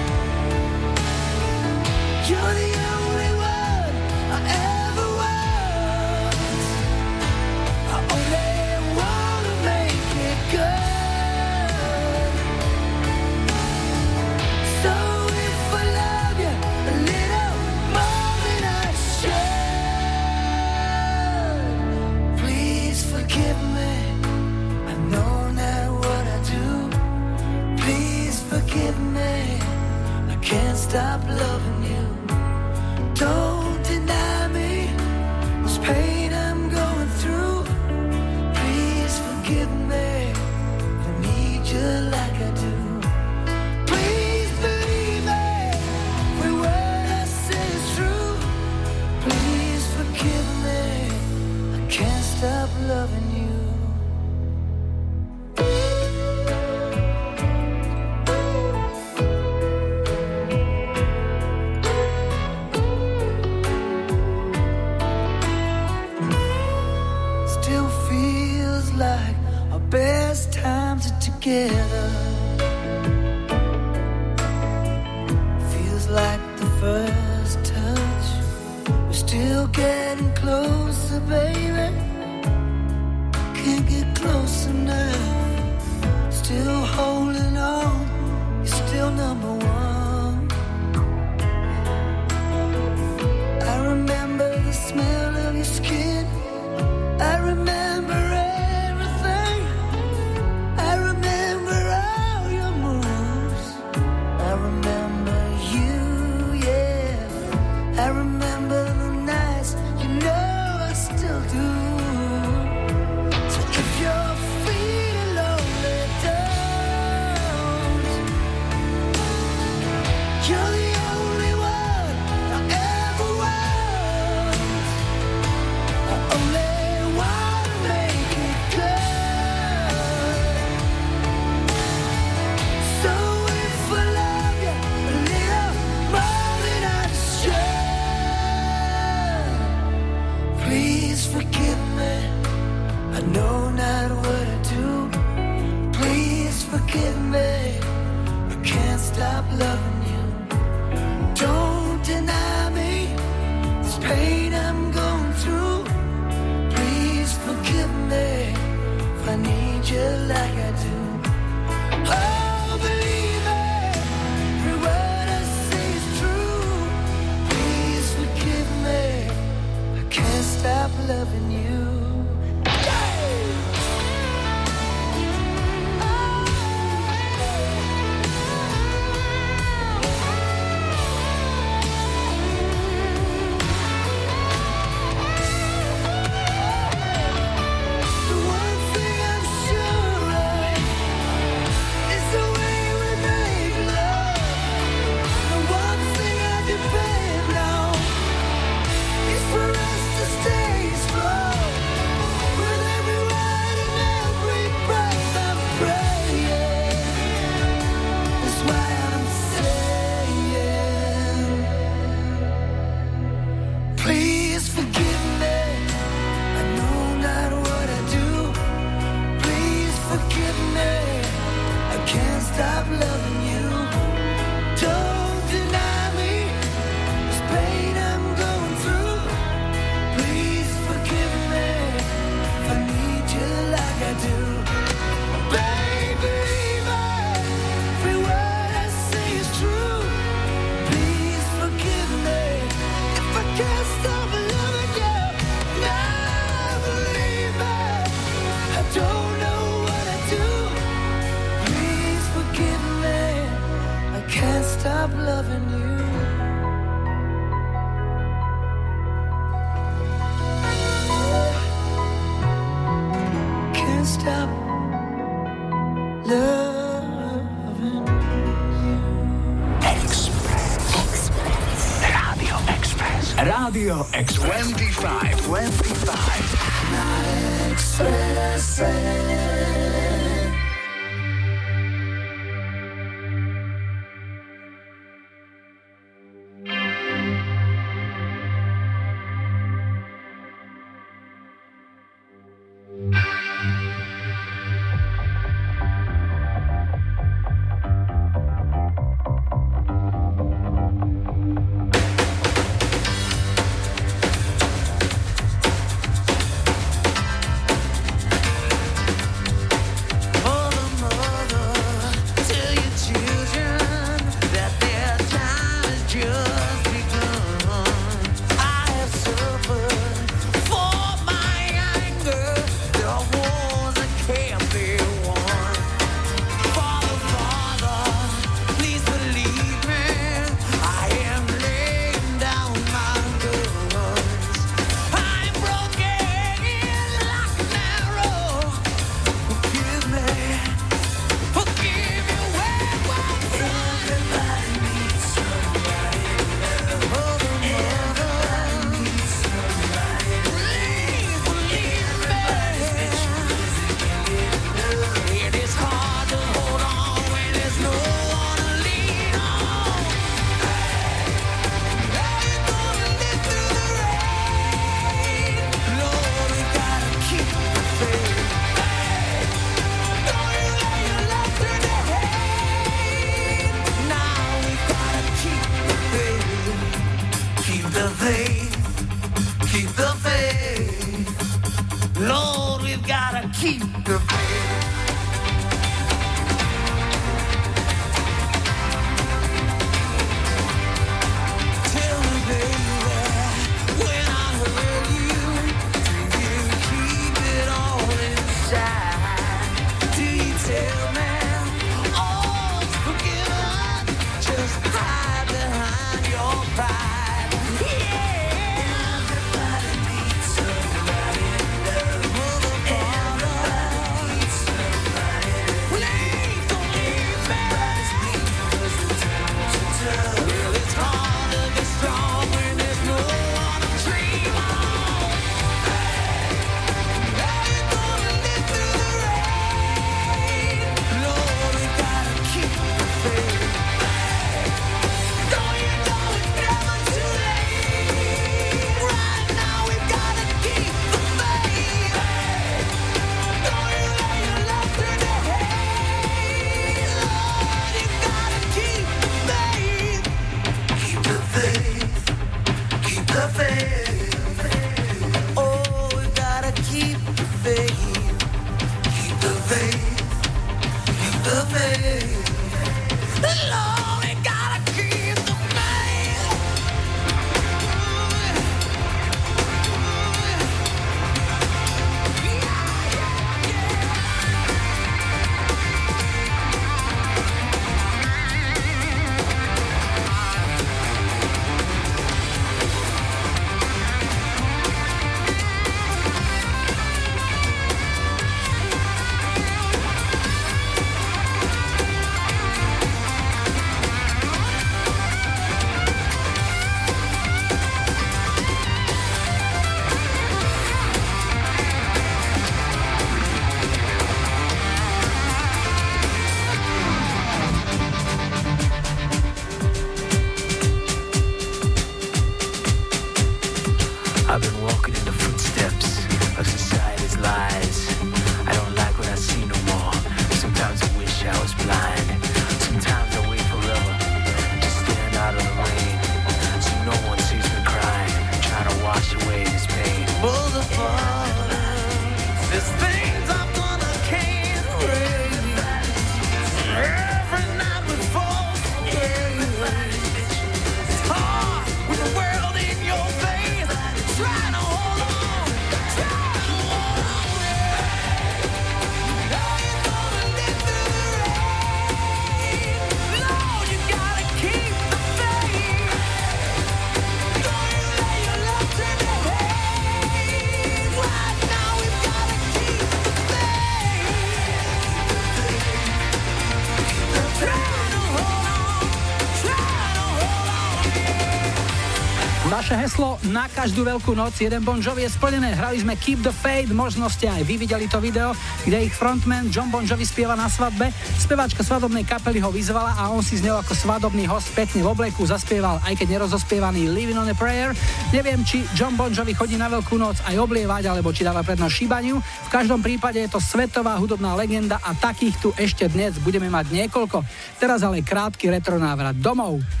Heslo na každú veľkú noc, jeden Bon Jovi je splnené. Hrali sme Keep the Fade, možno ste aj vy videli to video, kde ich frontman John Bon Jovi spieva na svadbe. Speváčka svadobnej kapely ho vyzvala a on si z ňou ako svadobný host pekne v obleku zaspieval, aj keď nerozospievaný Living on a Prayer. Neviem, či John Bon Jovi chodí na veľkú noc aj oblievať, alebo či dáva prednosť šíbaniu. V každom prípade je to svetová hudobná legenda a takých tu ešte dnes budeme mať niekoľko. Teraz ale krátky retro návrat domov.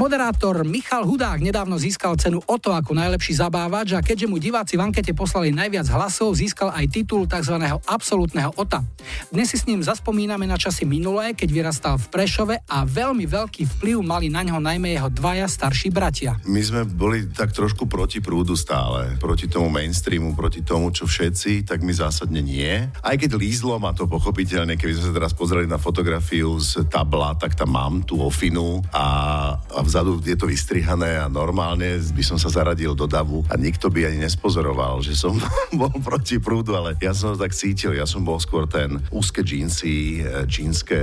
Moderátor Michal Hudák nedávno získal cenu Oto ako najlepší zabávač a keďže mu diváci v ankete poslali najviac hlasov, získal aj titul tzv. absolútneho Ota. Dnes si s ním zaspomíname na časy minulé, keď vyrastal v Prešove a veľmi veľký vplyv mali na ňo najmä jeho dvaja starší bratia. My sme boli tak trošku proti prúdu stále, proti tomu mainstreamu, proti tomu, čo všetci, tak my zásadne nie. Aj keď lízlo ma to pochopiteľne, keby sme sa teraz pozreli na fotografiu z tabla, tak tam mám tú ofinu a, a vzadu je to vystrihané a normálne by som sa zaradil do davu a nikto by ani nespozoroval, že som bol proti prúdu, ale ja som tak cítil, ja som bol skôr ten úzke džínsy, e, džínske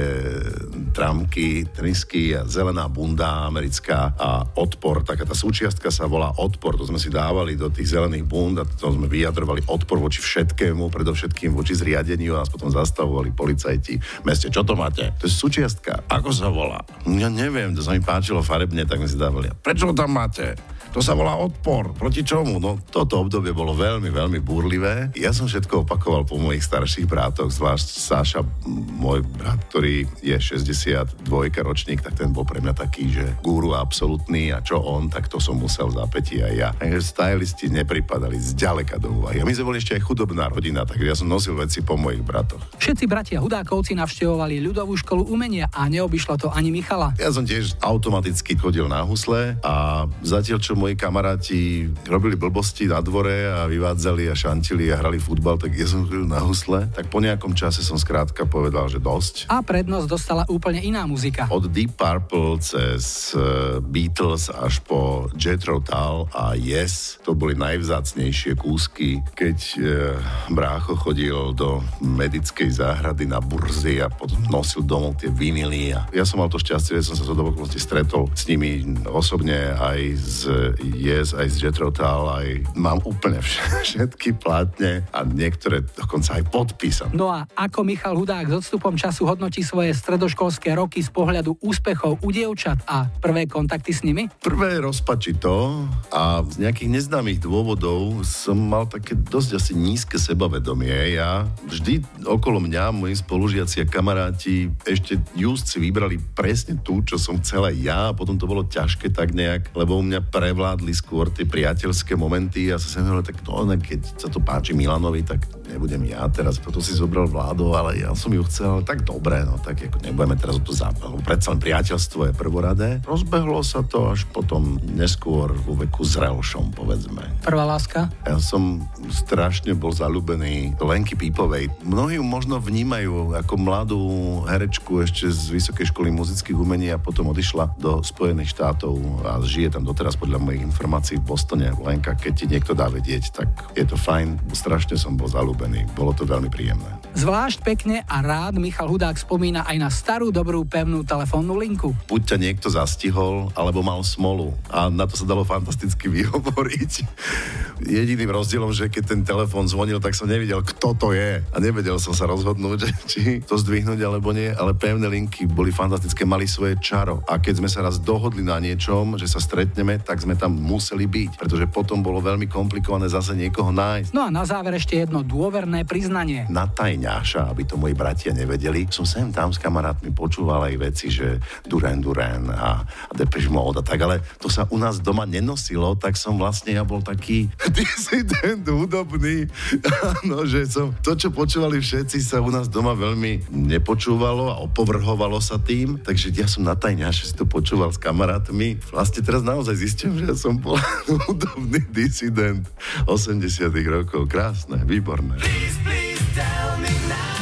tramky, tenisky a zelená bunda americká a odpor, taká tá súčiastka sa volá odpor, to sme si dávali do tých zelených bund a to sme vyjadrovali odpor voči všetkému, predovšetkým voči zriadeniu a nás potom zastavovali policajti v meste. Čo to máte? To je súčiastka. Ako sa volá? Ja neviem, to sa mi páčilo farebné farebne, tak mi si dávali. Prečo ho tam máte? To sa volá odpor. Proti čomu? No toto obdobie bolo veľmi, veľmi búrlivé. Ja som všetko opakoval po mojich starších brátoch, zvlášť Sáša, môj brat, ktorý je 62 ročník, tak ten bol pre mňa taký, že guru absolútny a čo on, tak to som musel zapätí aj ja. Takže stylisti nepripadali zďaleka do úvahy. A my sme boli ešte aj chudobná rodina, takže ja som nosil veci po mojich bratoch. Všetci bratia Hudákovci navštevovali ľudovú školu umenia a neobyšlo to ani Michala. Ja som tiež automaticky chodil na husle a zatiaľ, čo moji kamaráti robili blbosti na dvore a vyvádzali a šantili a hrali futbal, tak ja som chodil na husle. Tak po nejakom čase som skrátka povedal, že dosť. A prednosť dostala úplne iná muzika. Od Deep Purple cez eh, Beatles až po Jethro Tull a Yes, to boli najvzácnejšie kúsky, keď e, brácho chodil do medickej záhrady na burzy a potom nosil domov tie vinily a ja som mal to šťastie, že som sa zo okolností stretol s nimi osobne aj z Yes, aj z Jethro Tull, aj mám úplne vš- všetky plátne a niektoré dokonca aj podpísam. No a ako Michal Hudák s odstupom času hodnotí svoje stredoškolské roky z pohľadu úspechov u dievčat a prvé kontakty s nimi? Prvé rozpačito a z nejakých neznámych dôvodov som mal také dosť asi nízke sebavedomie. Ja vždy okolo mňa, moji spolužiaci a kamaráti ešte just si vybrali presne tú, čo som chcel aj ja a potom to bolo ťažké tak nejak, lebo u mňa prevládli skôr tie priateľské momenty a sa sem hovoril, tak no, keď sa to páči Milanovi, tak nebudem ja teraz, preto si zobral vládu, ale ja som ju chcel, tak dobre, no tak ako nebudeme teraz o to zápalu. Predsa len priateľstvo je prvoradé. Rozbehlo sa to až potom neskôr vo veku zrelšom, povedzme. Prvá láska? Ja som strašne bol zalúbený Lenky Pípovej. Mnohí ju možno vnímajú ako mladú herečku ešte z Vysokej školy muzických umení a potom odišla do Spojených štátov a žije tam doteraz podľa mojich informácií v Bostone. Lenka, keď ti niekto dá vedieť, tak je to fajn. Strašne som bol zalúbený. Bolo to veľmi príjemné. Zvlášť pekne a rád Michal Hudák spomína aj na starú dobrú pevnú telefónnu linku. Buď ťa niekto zastihol, alebo mal smolu. A na to sa dalo fantasticky vyhovoriť. Jediným rozdielom, že keď ten telefón zvonil, tak som nevidel, kto to je. A nevedel som sa rozhodnúť, či to zdvihnúť alebo nie. Ale pevné linky boli fantastické, mali svoje čaro. A keď sme sa raz dohodli na niečom, že sa stretneme, tak sme tam museli byť. Pretože potom bolo veľmi komplikované zase niekoho nájsť. No a na záver ešte jedno dôverné priznanie. na tajňáša, aby to moji bratia nevedeli. Som sem tam s kamarátmi počúval aj veci, že Duran Duran a, Depeche Mode a tak, ale to sa u nás doma nenosilo, tak som vlastne ja bol taký disident hudobný. no, že som, to, čo počúvali všetci, sa u nás doma veľmi nepočúvalo a opovrhovalo sa tým, takže ja som na tajňáše si to počúval s kamarátmi. Vlastne teraz naozaj zistím, že ja som bol hudobný disident 80 rokov. Krásne, výborné. Tell me now.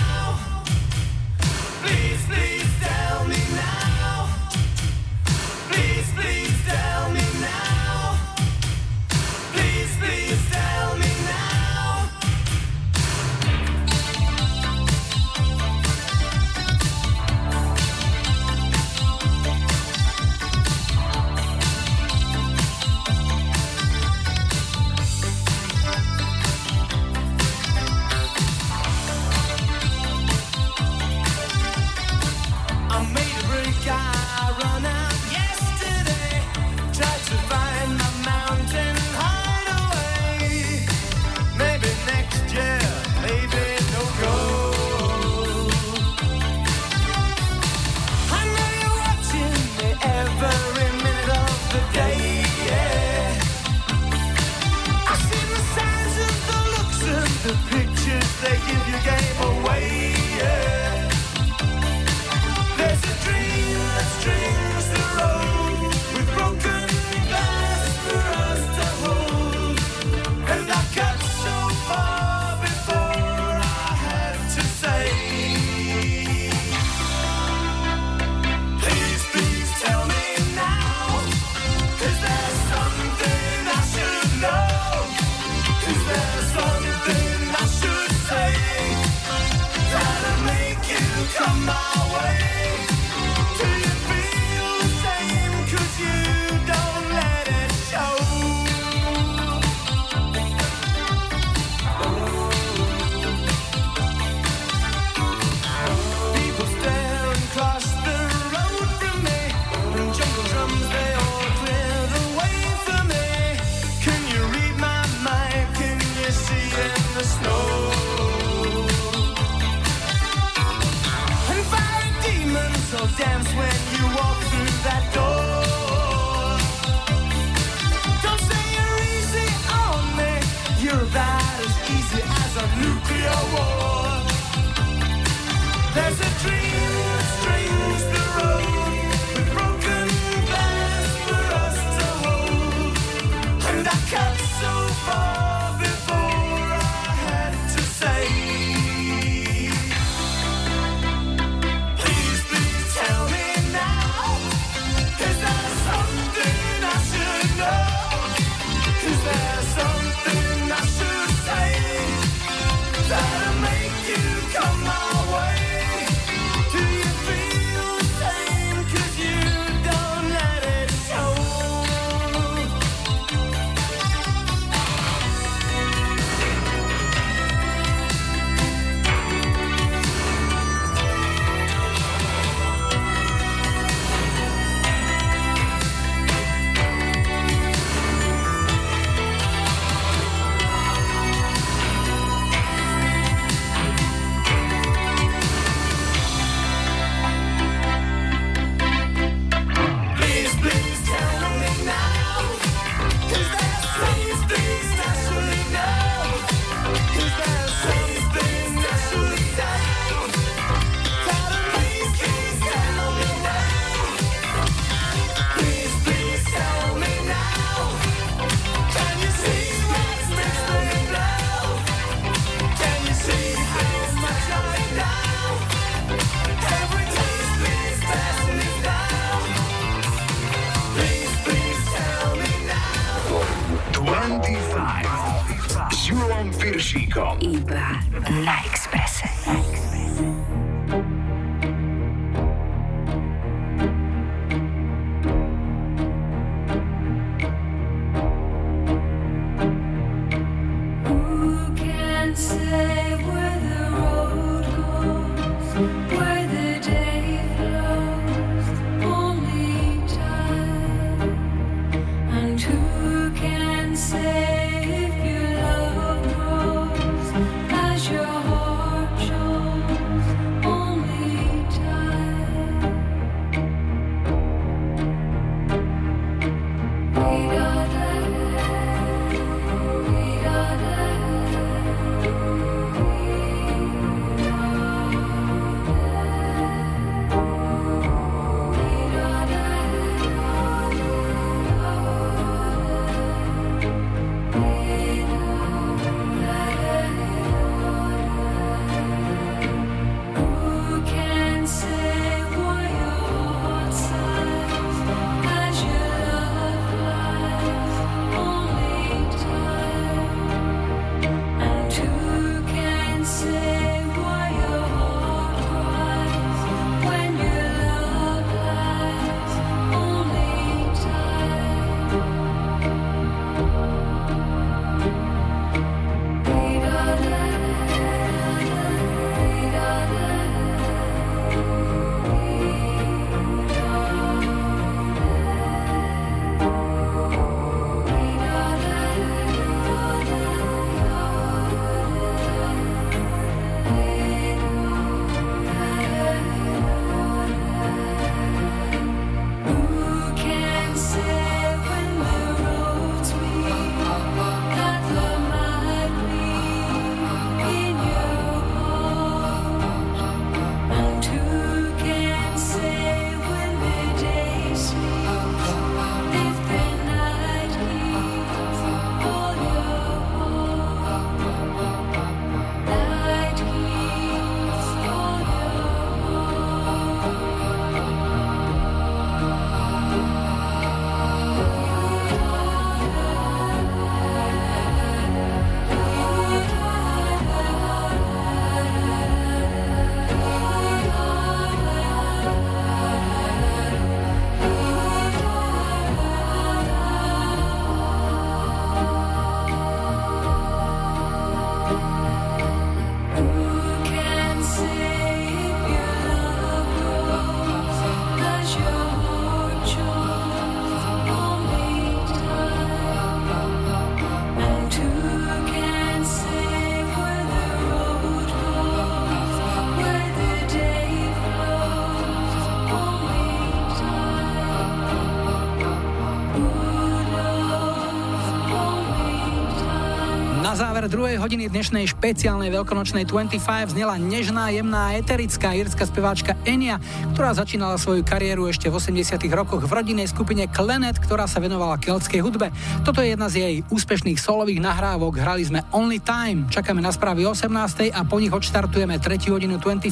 Záver druhej hodiny dnešnej špeciálnej veľkonočnej 25 znela nežná, jemná, eterická írska speváčka Enya, ktorá začínala svoju kariéru ešte v 80 rokoch v rodinnej skupine Klenet, ktorá sa venovala keltskej hudbe. Toto je jedna z jej úspešných solových nahrávok. Hrali sme Only Time. Čakáme na správy 18. a po nich odštartujeme 3 hodinu 25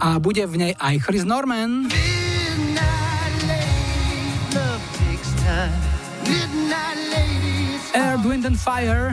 a bude v nej aj Chris Norman. Air, Wind and Fire.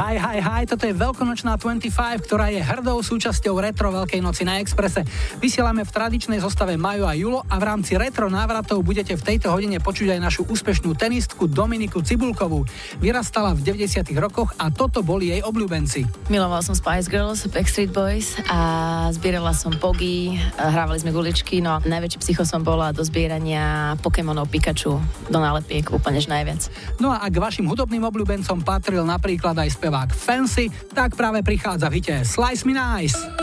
Hi, hi, hi, toto je veľkonočná 25, ktorá je hrdou súčasťou Retro Veľkej noci na Exprese. Vysielame v tradičnej zostave Majo a Julo a v rámci retro návratov budete v tejto hodine počuť aj našu úspešnú tenistku Dominiku Cibulkovú. Vyrastala v 90 rokoch a toto boli jej obľúbenci. Miloval som Spice Girls, Backstreet Boys a zbierala som pogy, hrávali sme guličky, no a najväčší psycho som bola do zbierania Pokémonov Pikachu do nálepiek, úplne najviac. No a ak vašim hudobným obľúbencom patril napríklad aj spevák Fancy, tak práve prichádza v hite Slice Me Nice.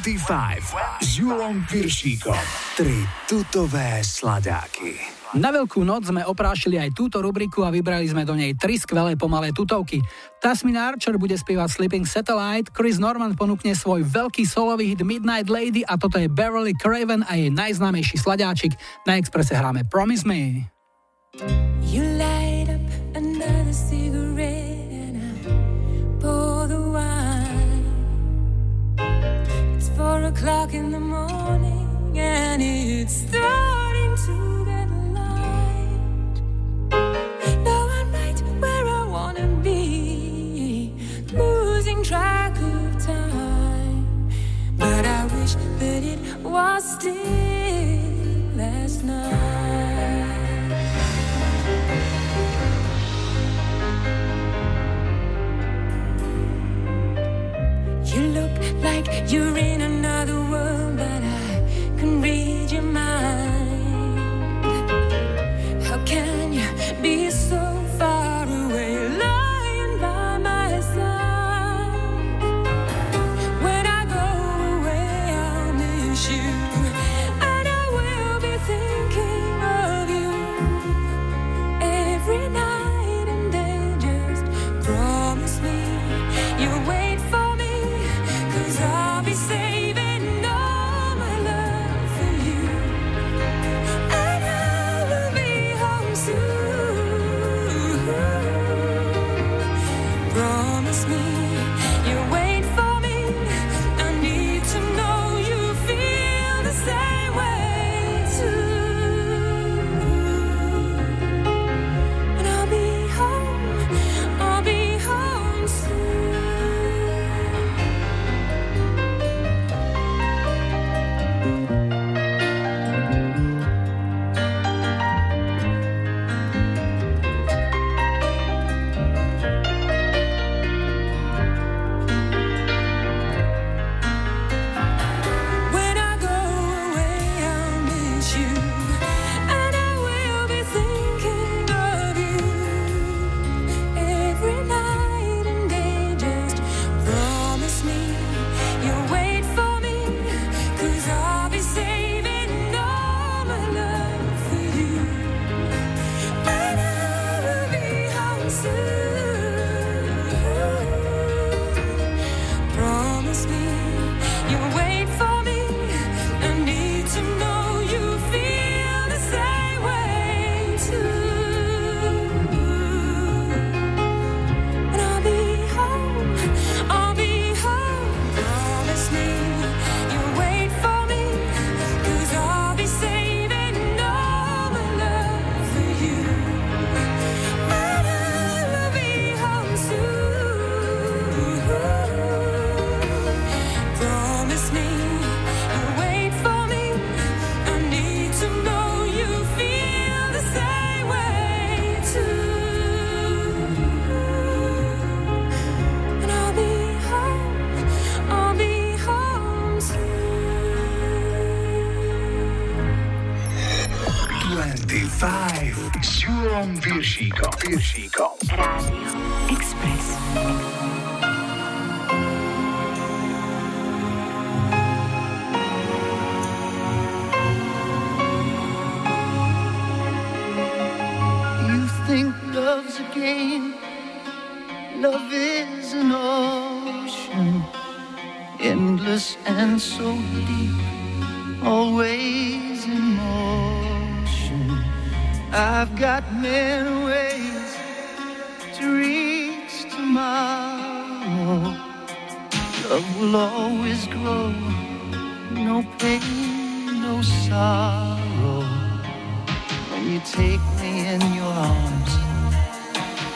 25 s Julom Piršíkom. Tri tutové sladáky. Na Veľkú noc sme oprášili aj túto rubriku a vybrali sme do nej tri skvelé pomalé tutovky. Tasmin Archer bude spievať Sleeping Satellite, Chris Norman ponúkne svoj veľký solový hit Midnight Lady a toto je Beverly Craven a jej najznámejší sladáčik. Na Expresse hráme Promise Me. love is an ocean, endless and so deep, always in motion. I've got many ways to reach tomorrow. Love will always grow, no pain, no sorrow. When you take me in your arms,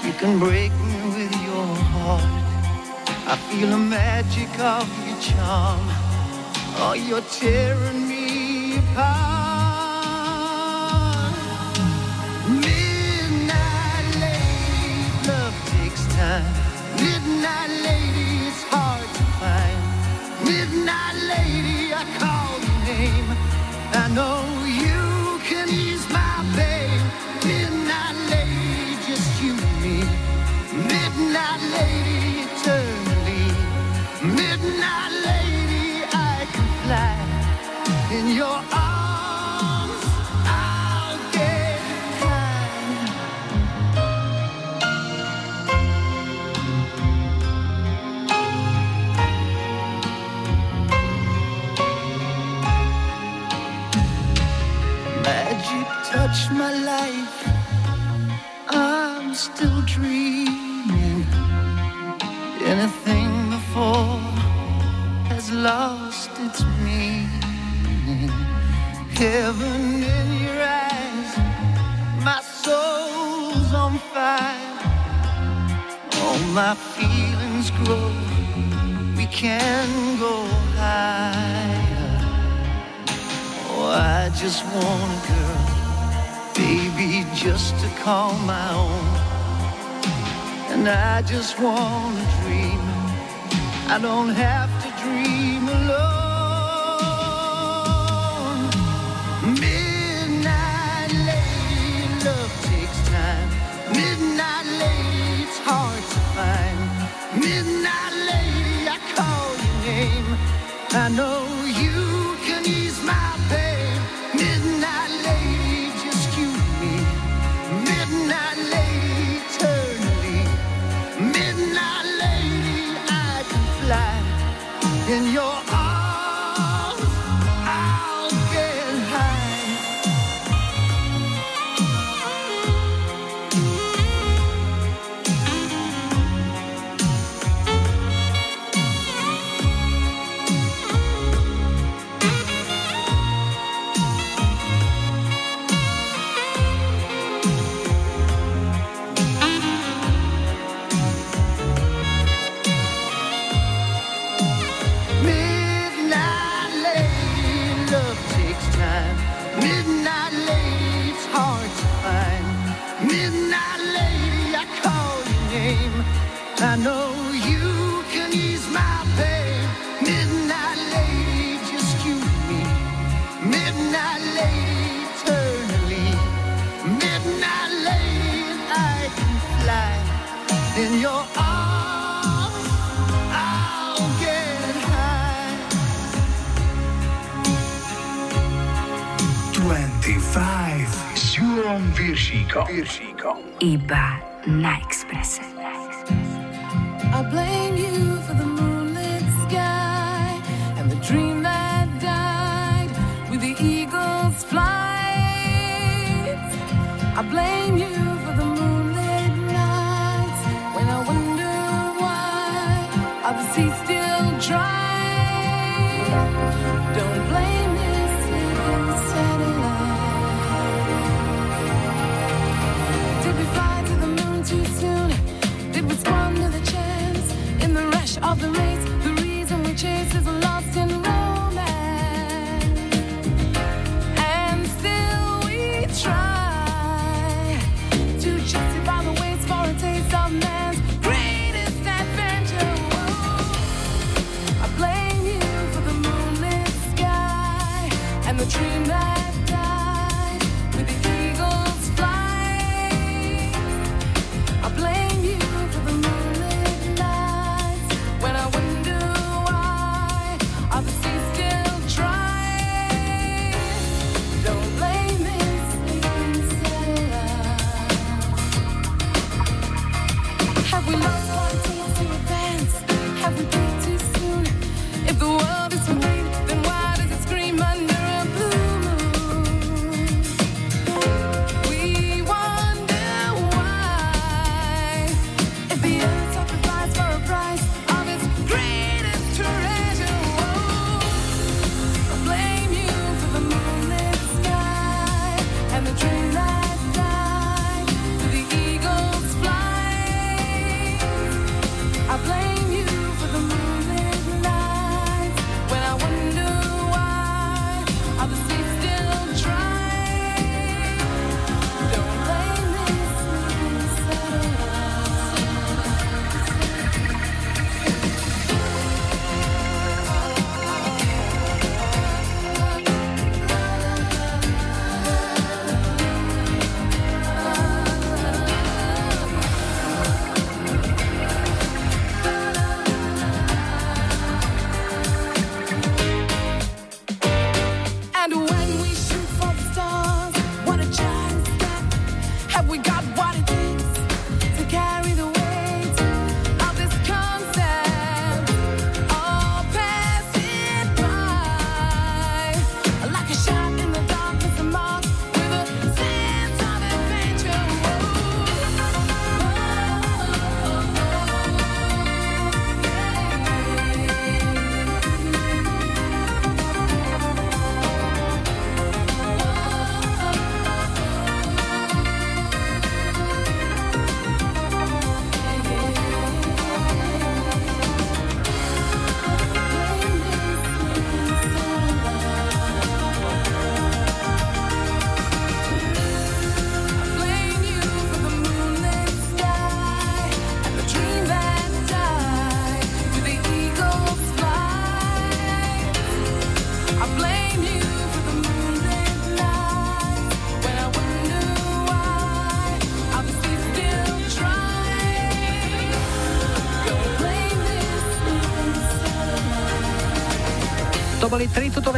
you can break me I feel the magic of your charm. Oh, you're tearing me apart. heaven in your eyes. My soul's on fire. All my feelings grow. We can go higher. Oh, I just want a girl, baby, just to call my own. And I just want to dream. I don't have to. Bye.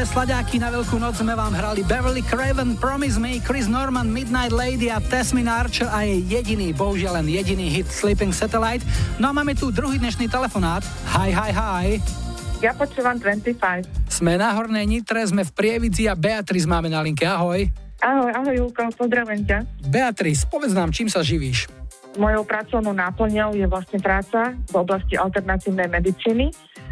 Sladáky, na Veľkú noc sme vám hrali Beverly Craven, Promise Me, Chris Norman, Midnight Lady a Tasmin Archer a jej jediný, bohužiaľ len jediný hit Sleeping Satellite. No a máme tu druhý dnešný telefonát. Hi, hi, hi. Ja počúvam 25. Sme na Hornej Nitre, sme v Prievidzi a Beatriz máme na linke. Ahoj. Ahoj, ahoj Julko, pozdravujem ťa. Beatriz, povedz nám, čím sa živíš? Mojou pracovnou náplňou je vlastne práca v oblasti alternatívnej medicíny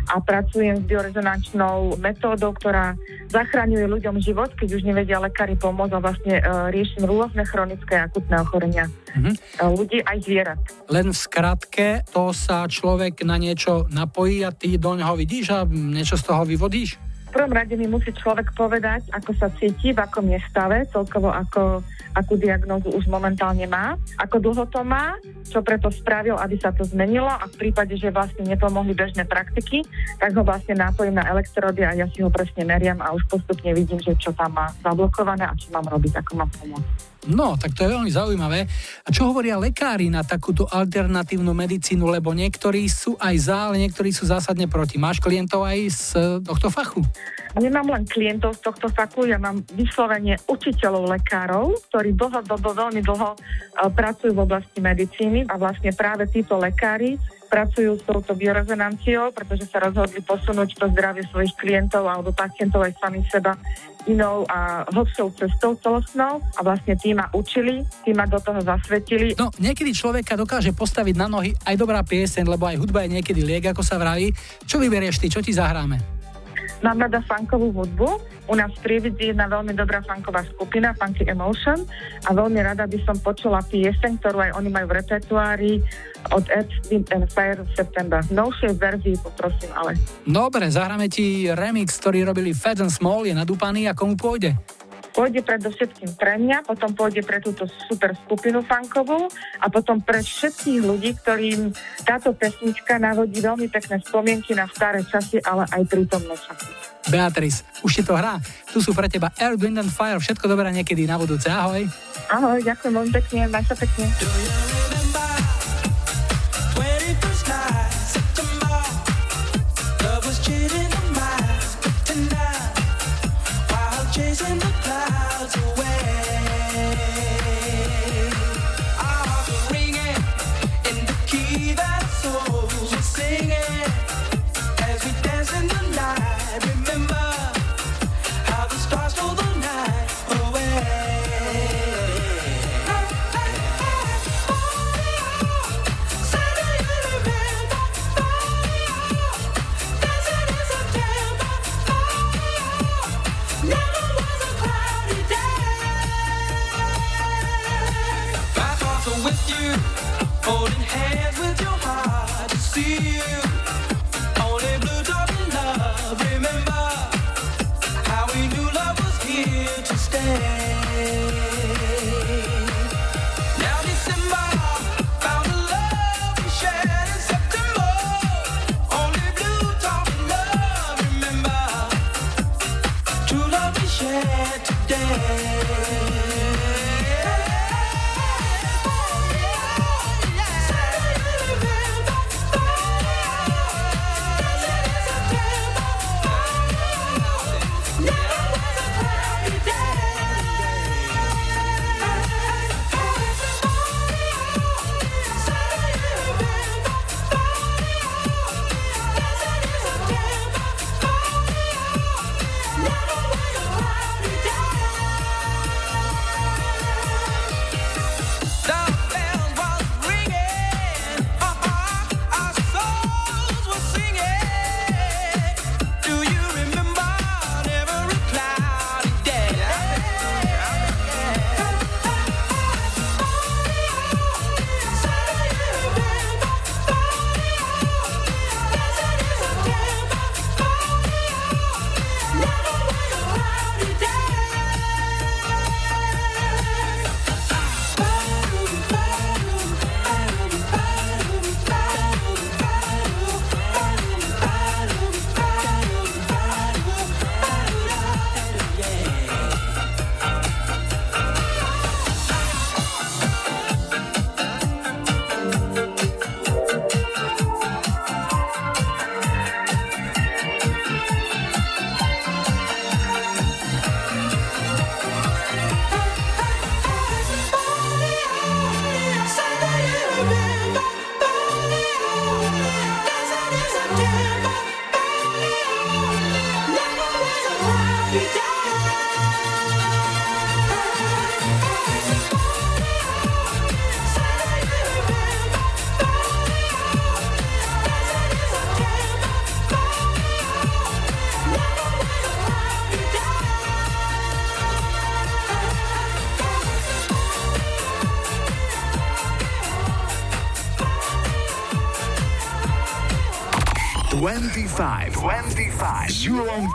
a pracujem s biorezonančnou metódou, ktorá zachraňuje ľuďom život, keď už nevedia lekári pomôcť a vlastne e, riešim rôzne chronické akutné ochorenia Mhm. e, ľudí aj zvierat. Len v skratke, to sa človek na niečo napojí a ty do neho vidíš a niečo z toho vyvodíš? Prvom rade mi musí človek povedať, ako sa cíti, v akom je stave, celkovo ako, akú diagnózu už momentálne má, ako dlho to má, čo preto spravil, aby sa to zmenilo a v prípade, že vlastne nepomohli bežné praktiky, tak ho vlastne nápojím na elektrody a ja si ho presne meriam a už postupne vidím, že čo tam má zablokované a čo mám robiť, ako mám pomôcť. No, tak to je veľmi zaujímavé. A čo hovoria lekári na takúto alternatívnu medicínu, lebo niektorí sú aj za, ale niektorí sú zásadne proti. Máš klientov aj z eh, tohto fachu? Nemám len klientov z tohto faku, ja mám vyslovene učiteľov lekárov, ktorí dlhodobo, veľmi dlho e, pracujú v oblasti medicíny a vlastne práve títo lekári pracujú s touto biorezonanciou, pretože sa rozhodli posunúť to zdravie svojich klientov alebo pacientov aj sami seba inou a hlbšou cestou celostnou a vlastne tí ma učili, tí ma do toho zasvetili. No, niekedy človeka dokáže postaviť na nohy aj dobrá pieseň, lebo aj hudba je niekedy liek, ako sa vraví. Čo vyberieš ty, čo ti zahráme? Mám rada funkovú hudbu. U nás v Prievidzi je jedna veľmi dobrá funková skupina, Funky Emotion a veľmi rada by som počula pieseň, ktorú aj oni majú v repertoári od Ed, Wind and Fire September. V novšej verzii poprosím, ale Dobre, zahráme ti remix, ktorý robili Fed and Small, je nadúpaný a komu pôjde? Pôjde predovšetkým pre mňa, potom pôjde pre túto super skupinu funkovú a potom pre všetkých ľudí, ktorým táto pesnička navodí veľmi pekné spomienky na staré časy, ale aj prítomné časy. Beatrice, už ti to hrá. Tu sú pre teba Air, Wind and Fire, všetko dobré niekedy na budúce. Ahoj. Ahoj, ďakujem veľmi pekne, maj sa pekne.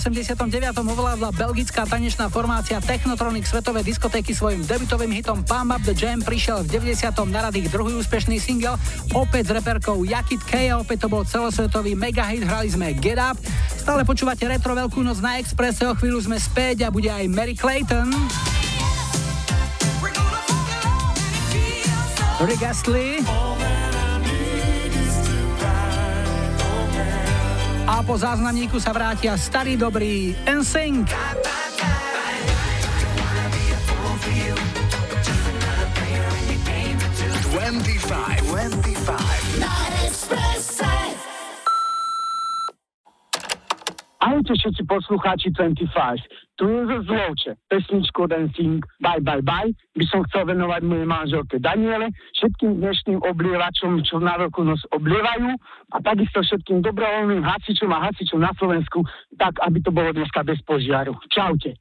89. ovládla belgická tanečná formácia Technotronic svetové diskotéky svojim debutovým hitom Palm Up the Jam prišiel v 90. na rad druhý úspešný single, opäť s reperkou Jakit K a opäť to bol celosvetový mega hit, hrali sme Get Up. Stále počúvate Retro Veľkú noc na Expresse, o chvíľu sme späť a bude aj Mary Clayton. Rick Astley. po záznamníku sa vrátia starý dobrý NSYNC. Ahojte všetci poslucháči 25. Tu je zo Zlovče. Pesničku Den Bye Bye Bye by som chcel venovať mojej manželke Daniele, všetkým dnešným oblievačom, čo na roku nos oblievajú takisto všetkým dobrovoľným hasičom a hasičom na Slovensku, tak aby to bolo dneska bez požiaru. Čaute.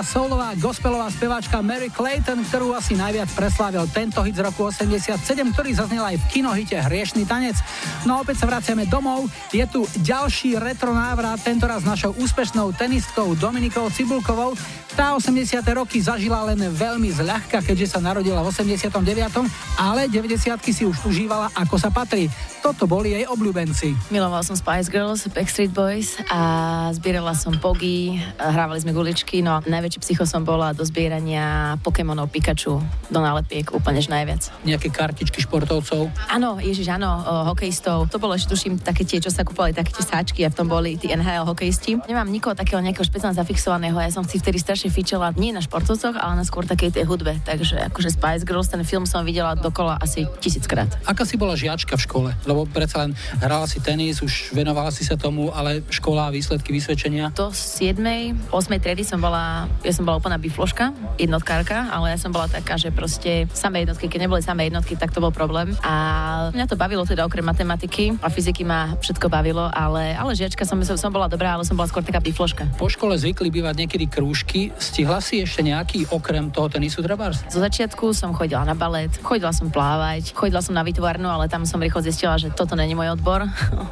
Americká soulová gospelová speváčka Mary Clayton, ktorú asi najviac preslávil tento hit z roku 87, ktorý zaznel aj v kinohite Hriešný tanec. No a opäť sa vraciame domov. Je tu ďalší retro návrat, tentoraz našou úspešnou tenistkou Dominikou Cibulkovou. Tá 80. roky zažila len veľmi zľahka, keďže sa narodila v 89., ale 90 si už užívala ako sa patrí. Toto boli jej obľúbenci. Milovala som Spice Girls, Backstreet Boys a zbierala som Pogy, hrávali sme guličky, no najväčší psycho som bola do zbierania Pokémonov Pikachu do nálepiek, úplne najviac. Nejaké kartičky športovcov. Áno, ježiš, áno, o, hokejistov. To bolo ešte tuším také tie, čo sa kupovali, také tie sáčky a v tom boli tí NHL hokejisti. Nemám nikoho takého nejakého špeciálne zafixovaného, ja som si vtedy strašne fičela nie na športovcoch, ale na skôr takej tej hudbe. Takže akože Spice Girls, ten film som videla dokola asi tisíckrát. Aká si bola žiačka v škole? Lebo predsa len hrala si tenis, už venovala si sa tomu, ale škola, výsledky, vysvedčenia. Do 7. 8. triedy som bola, ja som bola úplná bifloška, jednotkárka, ale ja som bola taká, že proste samé jednotky, keď neboli samé jednotky, tak to bol problém. A mňa to bavilo teda okrem matematiky a fyziky ma všetko bavilo, ale, ale žiačka som, som, som bola dobrá, ale som bola skôr taká bifloška. Po škole zvykli bývať niekedy krúžky. Stihla si ešte nejaký okrem toho tenisu trebárs? Zo začiatku som chodila na balet, chodila som plávať, chodila som na výtvarnu, ale tam som rýchlo zistila, že toto není môj odbor.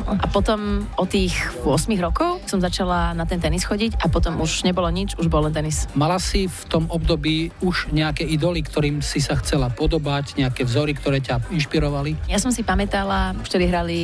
A potom od tých 8 rokov som začala na ten tenis chodiť a potom už nebolo nič, už bol len tenis. Mala si v tom období už nejaké idoly, ktorým si sa chcela podobať, nejaké vzory, ktoré ťa inšpirovali? Ja som si pamätala, vtedy hrali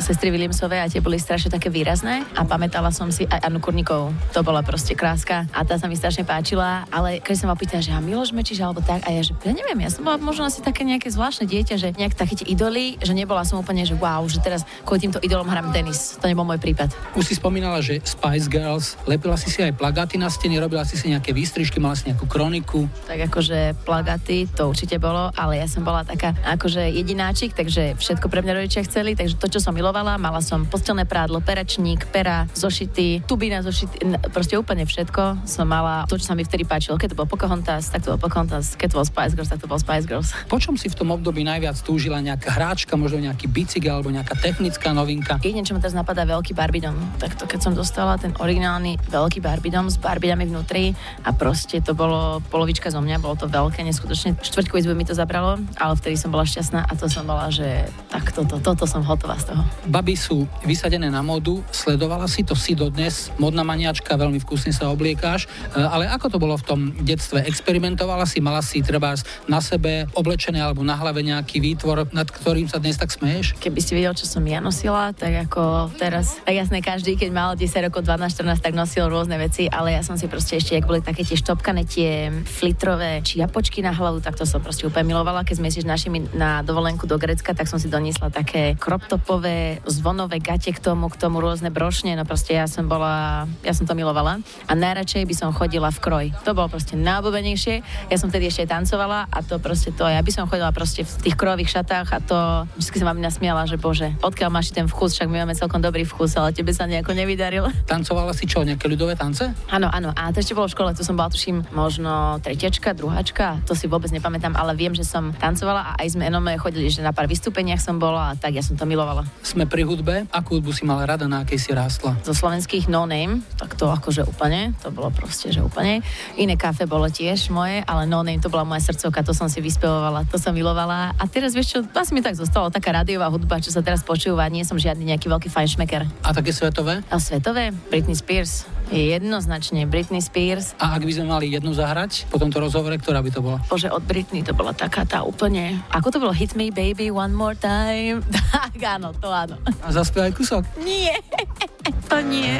sestry Williamsové a tie boli strašne také výrazné a pamätala som si aj Anu Kurníkovú. To bola proste kráska a tá sa mi strašne páčila, ale keď som ma pýtala, že a Miloš Mečiš alebo tak a ja, že ja neviem, ja som bola možno asi také nejaké zvláštne dieťa, že nejak také idoly, že nebola som úplne, že wow, že teraz kvôli týmto idolom hrám tenis. To nebol môj prípad. Už si spomínala, že Spice Girls, lepila si si aj plagáty na steny, robila si si nejaké výstrižky, mala si nejakú kroniku. Tak akože plagaty, to určite bolo, ale ja som bola taká akože jedináčik, takže všetko pre mňa rodičia chceli, takže to, čo som milovala, mala som postelné prádlo, peračník, pera, zošity, tuby na zošity, proste úplne všetko som mala. To, čo sa mi vtedy páčilo, keď to bol Pocahontas, tak to bol Pocahontas, keď to bol Spice Girls, tak to bol Spice Girls. Po čom si v tom období najviac túžila nejaká hráčka, možno nejaký bicykel alebo nejaká technická novinka? Jedine, čo ma teraz napadá, veľký Barbidom. Tak to, keď som dostala ten originálny veľký Barbidom s Barbidami vnútri a proste to bolo polovička zo mňa, bolo to veľké, neskutočne. Štvrťku izbu mi to zabralo, ale vtedy som bola šťastná a to som bola, že tak toto, toto som hotová z toho. Baby sú vysadené na módu, sledovala si to si dodnes, modná maniačka, veľmi vkusne sa obliekáš, E, ale ako to bolo v tom detstve? Experimentovala si, mala si treba na sebe oblečené alebo na hlave nejaký výtvor, nad ktorým sa dnes tak smeješ? Keby si videl, čo som ja nosila, tak ako teraz, tak jasné, každý, keď mal 10 rokov, 12, 14, tak nosil rôzne veci, ale ja som si proste ešte, jak boli také tie štopkané tie flitrové čiapočky na hlavu, tak to som proste úplne milovala. Keď sme išli našimi na dovolenku do Grecka, tak som si doniesla také kroptopové zvonové gate k tomu, k tomu rôzne brošne, no proste ja som bola, ja som to milovala. A najradšej by som chodila v kroj. To bolo proste najobľúbenejšie. Ja som vtedy ešte tancovala a to proste to, ja by som chodila proste v tých krojových šatách a to vždy sa mami nasmiala, že bože, odkiaľ máš ten vkus, však my máme celkom dobrý vkus, ale tebe sa nejako nevydaril. Tancovala si čo, nejaké ľudové tance? Áno, áno. A to ešte bolo v škole, tu som bola, tuším, možno tretiačka, druháčka, to si vôbec nepamätám, ale viem, že som tancovala a aj sme enome chodili, že na pár vystúpeniach som bola a tak ja som to milovala. Sme pri hudbe. Akú hudbu si mala rada, na akej si rástla? Zo slovenských no name, tak to akože úplne, to bolo proste, že úplne. Iné kafe bolo tiež moje, ale no name to bola moja srdcovka, to som si vyspevovala, to som milovala. A teraz vieš čo, asi mi tak zostalo taká rádiová hudba, čo sa teraz počúva, nie som žiadny nejaký veľký fajnšmeker. A také svetové? A svetové? Britney Spears. Je jednoznačne Britney Spears. A ak by sme mali jednu zahrať po tomto rozhovore, ktorá by to bola? Bože, od Britney to bola taká tá úplne... Ako to bolo? Hit me baby one more time. tak áno, to áno. A zaspievaj kúsok. Nie, to nie.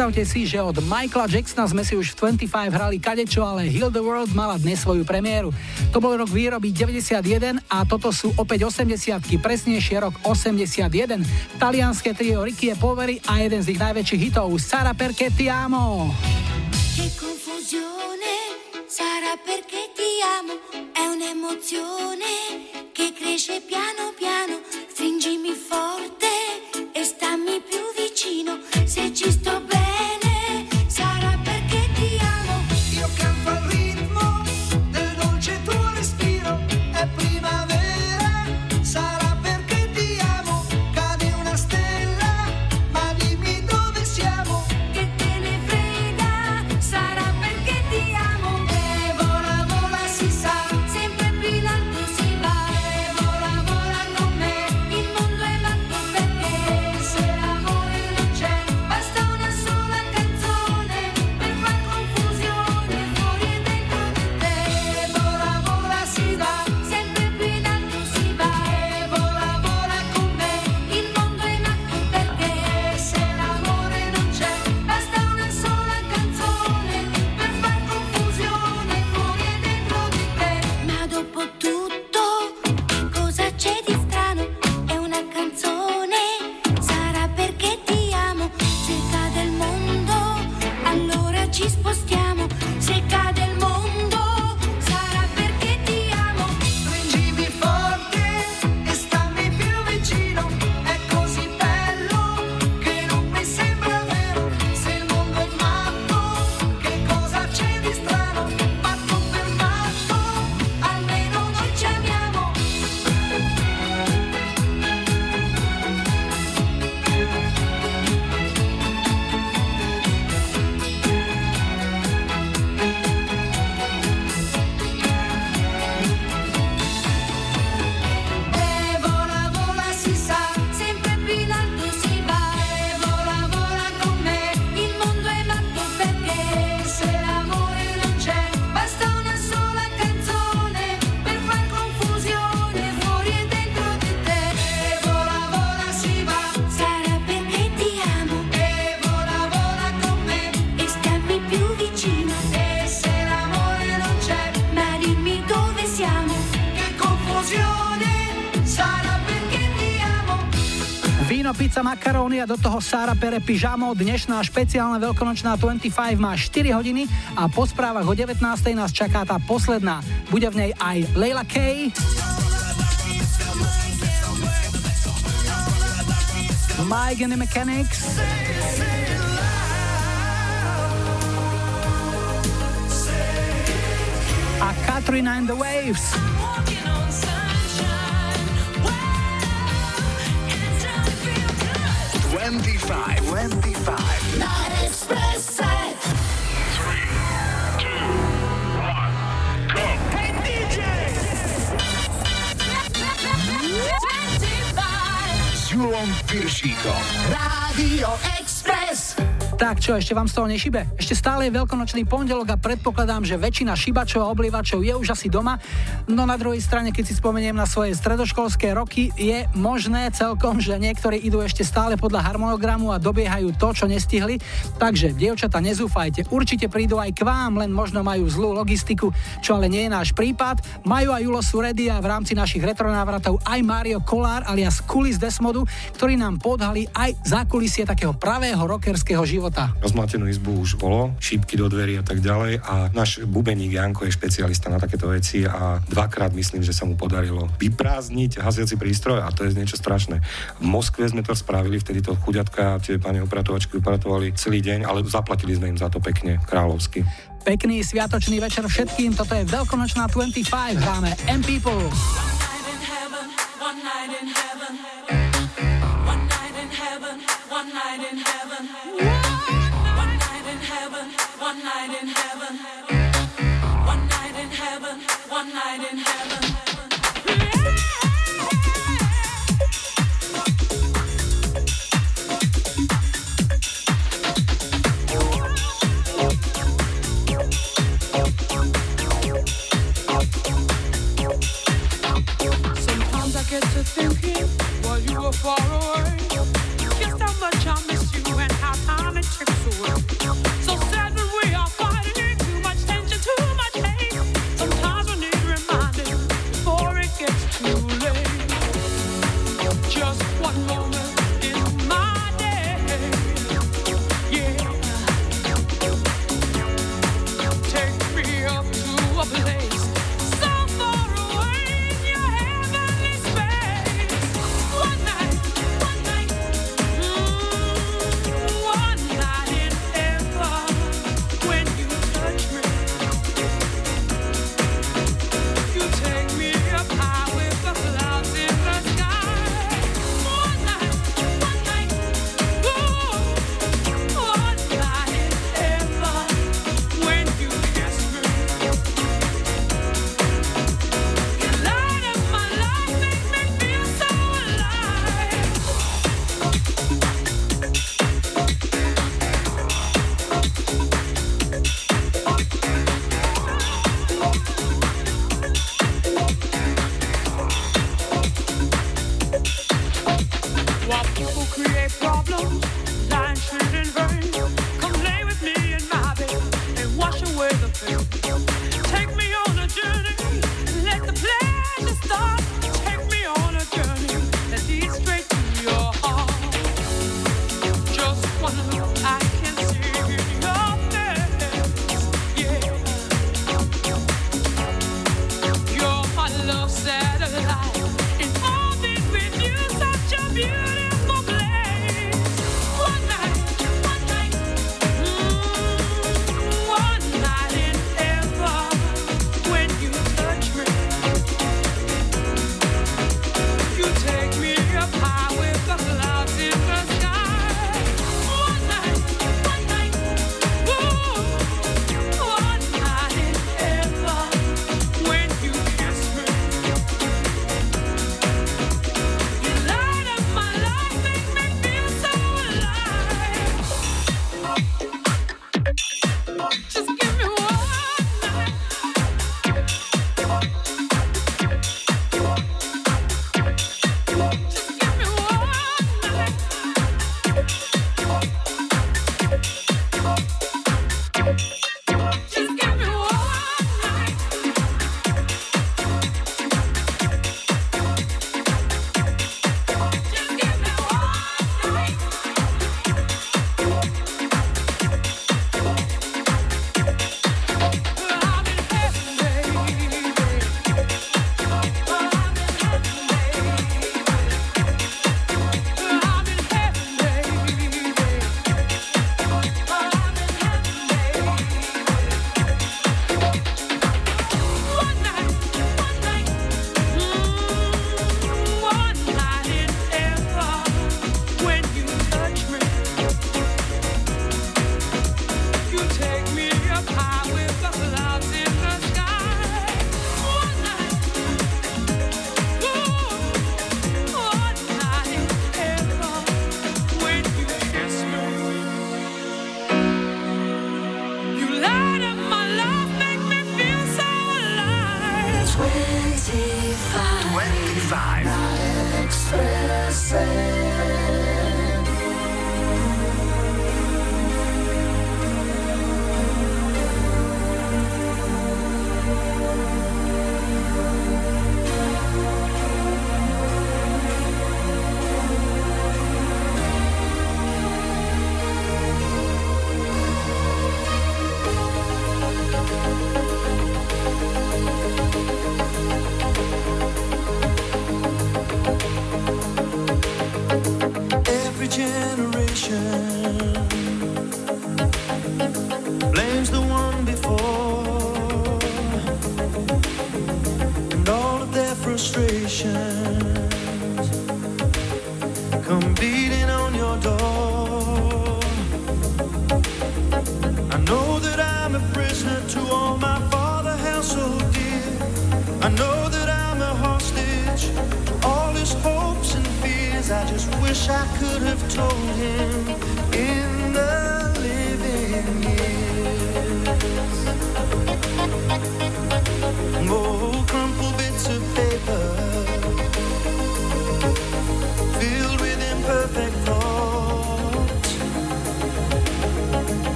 Predstavte si, že od Michaela Jacksona sme si už v 25 hrali kadečo, ale Heal the World mala dnes svoju premiéru. To bol rok výroby 91 a toto sú opäť 80 presnejšie rok 81. Talianské trio Ricky e Poveri a jeden z ich najväčších hitov Sara Perché ti amo. Che confusione sarà perché ti amo, è un'emozione che cresce piano piano, stringimi forte e stammi più vicino, se ci sto bene makaróny a do toho Sara Pere pyžamo. Dnešná špeciálna veľkonočná 25 má 4 hodiny a po správach o 19. nás čaká tá posledná. Bude v nej aj Leila K. Mike and the Mechanics. A Katrina and the Waves. Piršíkom. Radio Express. Tak čo, ešte vám z toho nešibe? Ešte stále je veľkonočný pondelok a predpokladám, že väčšina šibačov a oblievačov je už asi doma. No na druhej strane, keď si spomeniem na svoje stredoškolské roky, je možné celkom, že niektorí idú ešte stále podľa harmonogramu a dobiehajú to, čo nestihli. Takže, dievčata, nezúfajte. Určite prídu aj k vám, len možno majú zlú logistiku, čo ale nie je náš prípad. Majú aj Julo sú ready a v rámci našich retronávratov aj Mario Kolár alias Kulis Desmodu, ktorí nám podhali aj zákulisie takého pravého rockerského života. Rozmlatenú izbu už bolo, šípky do dverí a tak ďalej a náš bubeník Janko je špecialista na takéto veci a dvakrát myslím, že sa mu podarilo vyprázdniť hasiaci prístroj a to je niečo strašné. V Moskve sme to spravili, vtedy to chuďatka, tie pani opratovačky upratovali celý deň, ale zaplatili sme im za to pekne, kráľovsky. Pekný sviatočný večer všetkým, toto je veľkonočná 25, hráme M People. One night in heaven. Away, just how much I miss you and how time it ticks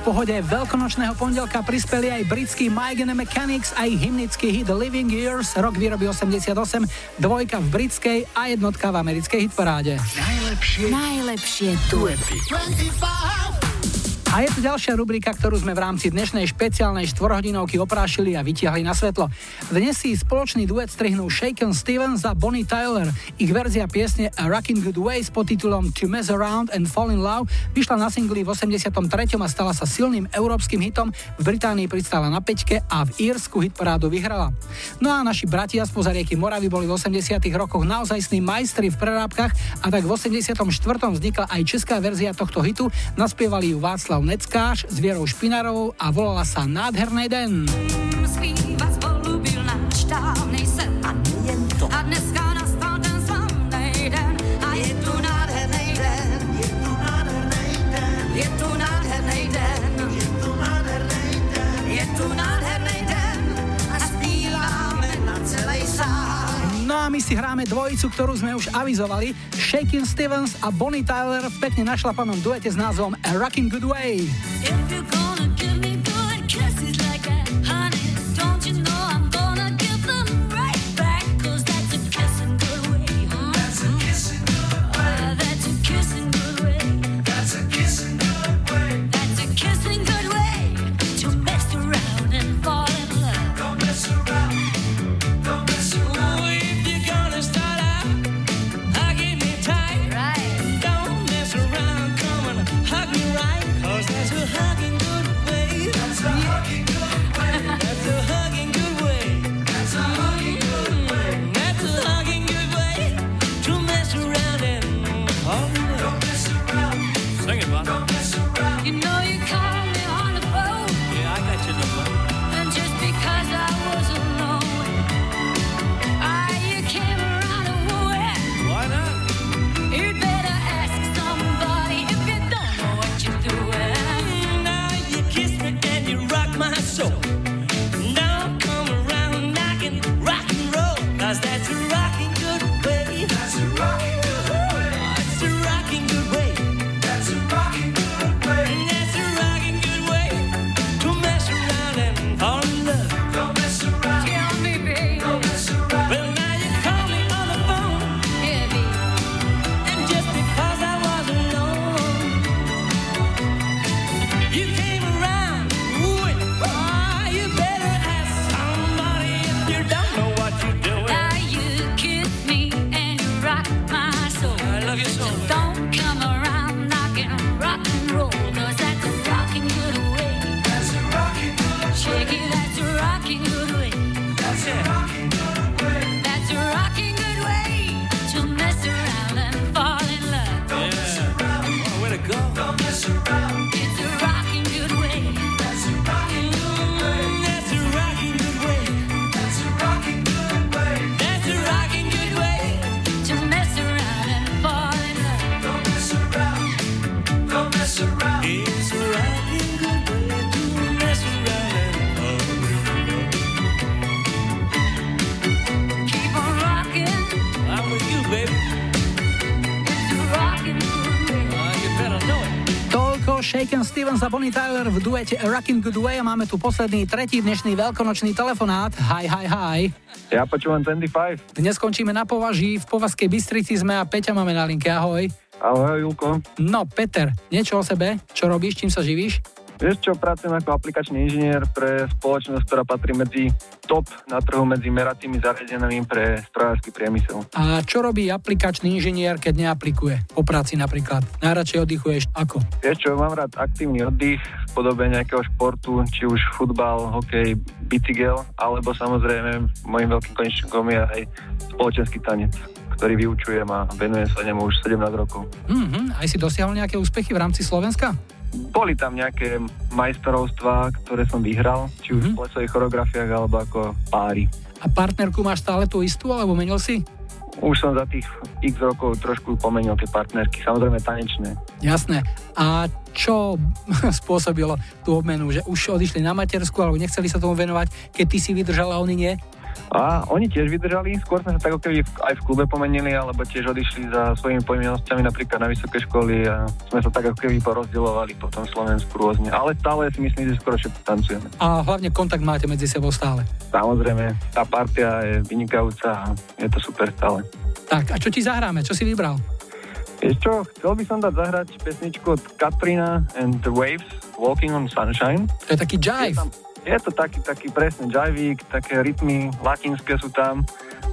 pohode veľkonočného pondelka prispeli aj britský Mike and Mechanics a ich hymnický hit Living Years, rok výroby 88, dvojka v britskej a jednotka v americkej hitparáde. Najlepšie, najlepšie duety. 25. A je tu ďalšia rubrika, ktorú sme v rámci dnešnej špeciálnej štvorhodinovky oprášili a vytiahli na svetlo. Dnes si spoločný duet strihnú Shaken Stevens a Bonnie Tyler. Ich verzia piesne A Rockin' Good Way s podtitulom To Mess Around and Fall in Love vyšla na singli v 83. a stala sa silným európskym hitom. V Británii pristála na peťke a v Írsku hit parádu vyhrala. No a naši bratia spoza rieky Moravy boli v 80. rokoch naozajstní majstri v prerábkach a tak v 84. vznikla aj česká verzia tohto hitu, naspievali ju Václav Michal Neckáš s Vierou Špinarovou a volala sa Nádherný den. Svý my si hráme dvojicu, ktorú sme už avizovali. Shakin Stevens a Bonnie Tyler v pekne našlapanom duete s názvom A Rockin' Good Way. Kisses Shaken Stevens a Bonnie Tyler v duete A Rockin' Good Way a máme tu posledný, tretí dnešný veľkonočný telefonát. Hi, hi, hi. Ja počúvam 25. Dnes skončíme na považí, v Povazkej Bystrici sme a Peťa máme na linke, ahoj. Ahoj, Julko. No, Peter, niečo o sebe? Čo robíš, čím sa živíš? Vieš čo, pracujem ako aplikačný inžinier pre spoločnosť, ktorá patrí medzi top na trhu medzi meracími zariadeniami pre strojársky priemysel. A čo robí aplikačný inžinier, keď neaplikuje? Po práci napríklad. Najradšej oddychuješ ako? Vieš čo, mám rád aktívny oddych v podobe nejakého športu, či už futbal, hokej, bicykel, alebo samozrejme môjim veľkým konečníkom je aj spoločenský tanec ktorý vyučujem a venujem sa nemu už 17 rokov. Mhm, aj si dosiahol nejaké úspechy v rámci Slovenska? Boli tam nejaké majstrovstvá, ktoré som vyhral, či už v plesových choreografiách alebo ako páry. A partnerku máš stále tú istú, alebo menil si? Už som za tých x rokov trošku pomenil tie partnerky, samozrejme tanečné. Jasné. A čo spôsobilo tú obmenu, že už odišli na matersku alebo nechceli sa tomu venovať, keď ty si vydržal a oni nie? A oni tiež vydržali, skôr sme sa tak keby aj v klube pomenili, alebo tiež odišli za svojimi povinnosťami napríklad na vysoké školy a sme sa tak ako keby porozdielovali po tom Slovensku rôzne. Ale stále si myslím, že skoro všetci tancujeme. A hlavne kontakt máte medzi sebou stále. Samozrejme, tá partia je vynikajúca a je to super stále. Tak, a čo ti zahráme? Čo si vybral? Vieš čo, chcel by som dať zahrať pesničku od Katrina and the Waves, Walking on Sunshine. To je taký jive. Je, tam, je to taký, taký presne jivík, také rytmy latinské sú tam.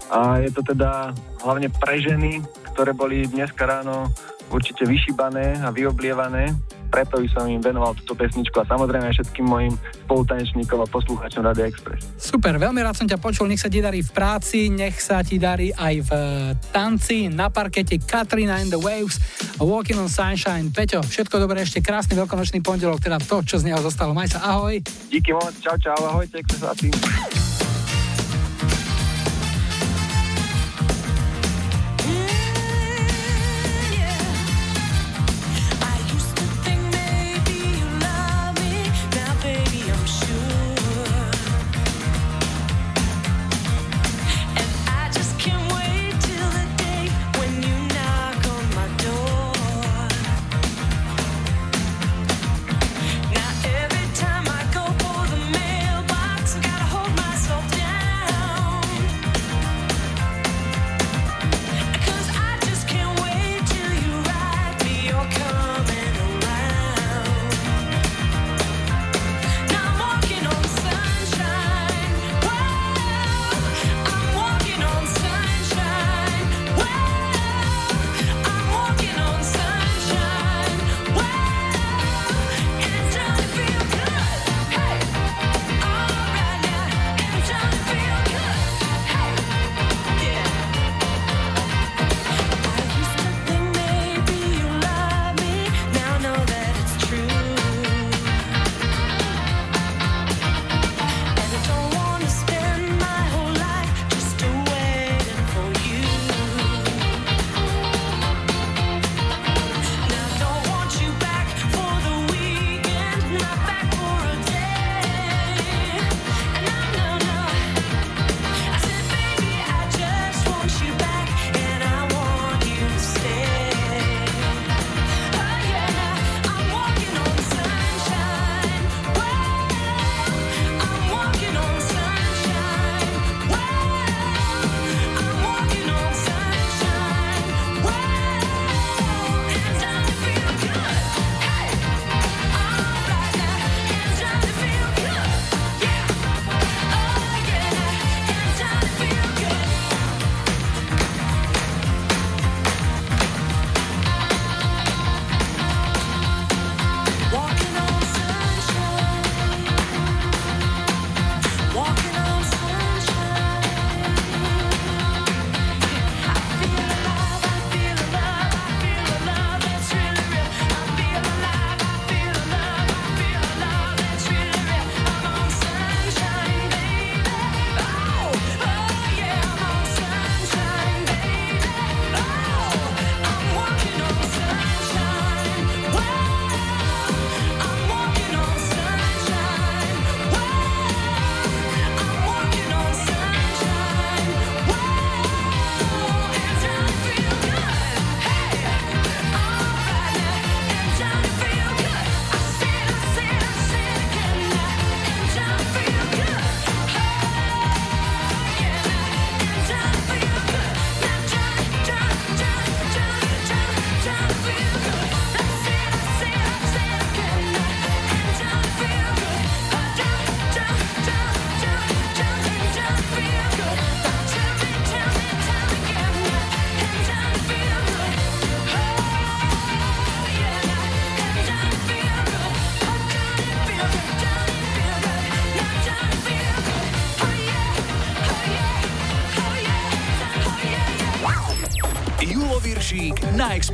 A je to teda hlavne pre ženy, ktoré boli dneska ráno určite vyšíbané a vyoblievané. Preto by som im venoval túto pesničku a samozrejme aj všetkým mojim spolutanečníkom a poslúchačom Radio Express. Super, veľmi rád som ťa počul, nech sa ti darí v práci, nech sa ti darí aj v eh, tanci, na parkete Katrina and the Waves, Walking on Sunshine. Peťo, všetko dobré, ešte krásny veľkonočný pondelok, teda to, čo z neho zostalo. Maj sa, ahoj. Díky moc, čau čau, ahojte, křesatý.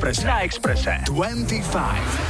Expresa. La Expresa. 25.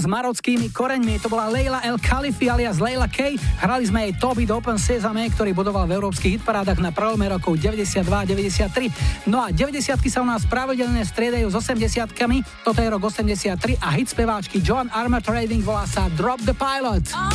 s marockými koreňmi. To bola Leila El Khalifi alias Leila K. Hrali sme jej Toby It Open Sesame, ktorý budoval v európskych hitparádach na prelome rokov 92-93. No a 90 sa u nás pravidelne striedajú s 80 Toto je rok 83 a hit speváčky John Armor Trading volá sa Drop the Pilot. Oh!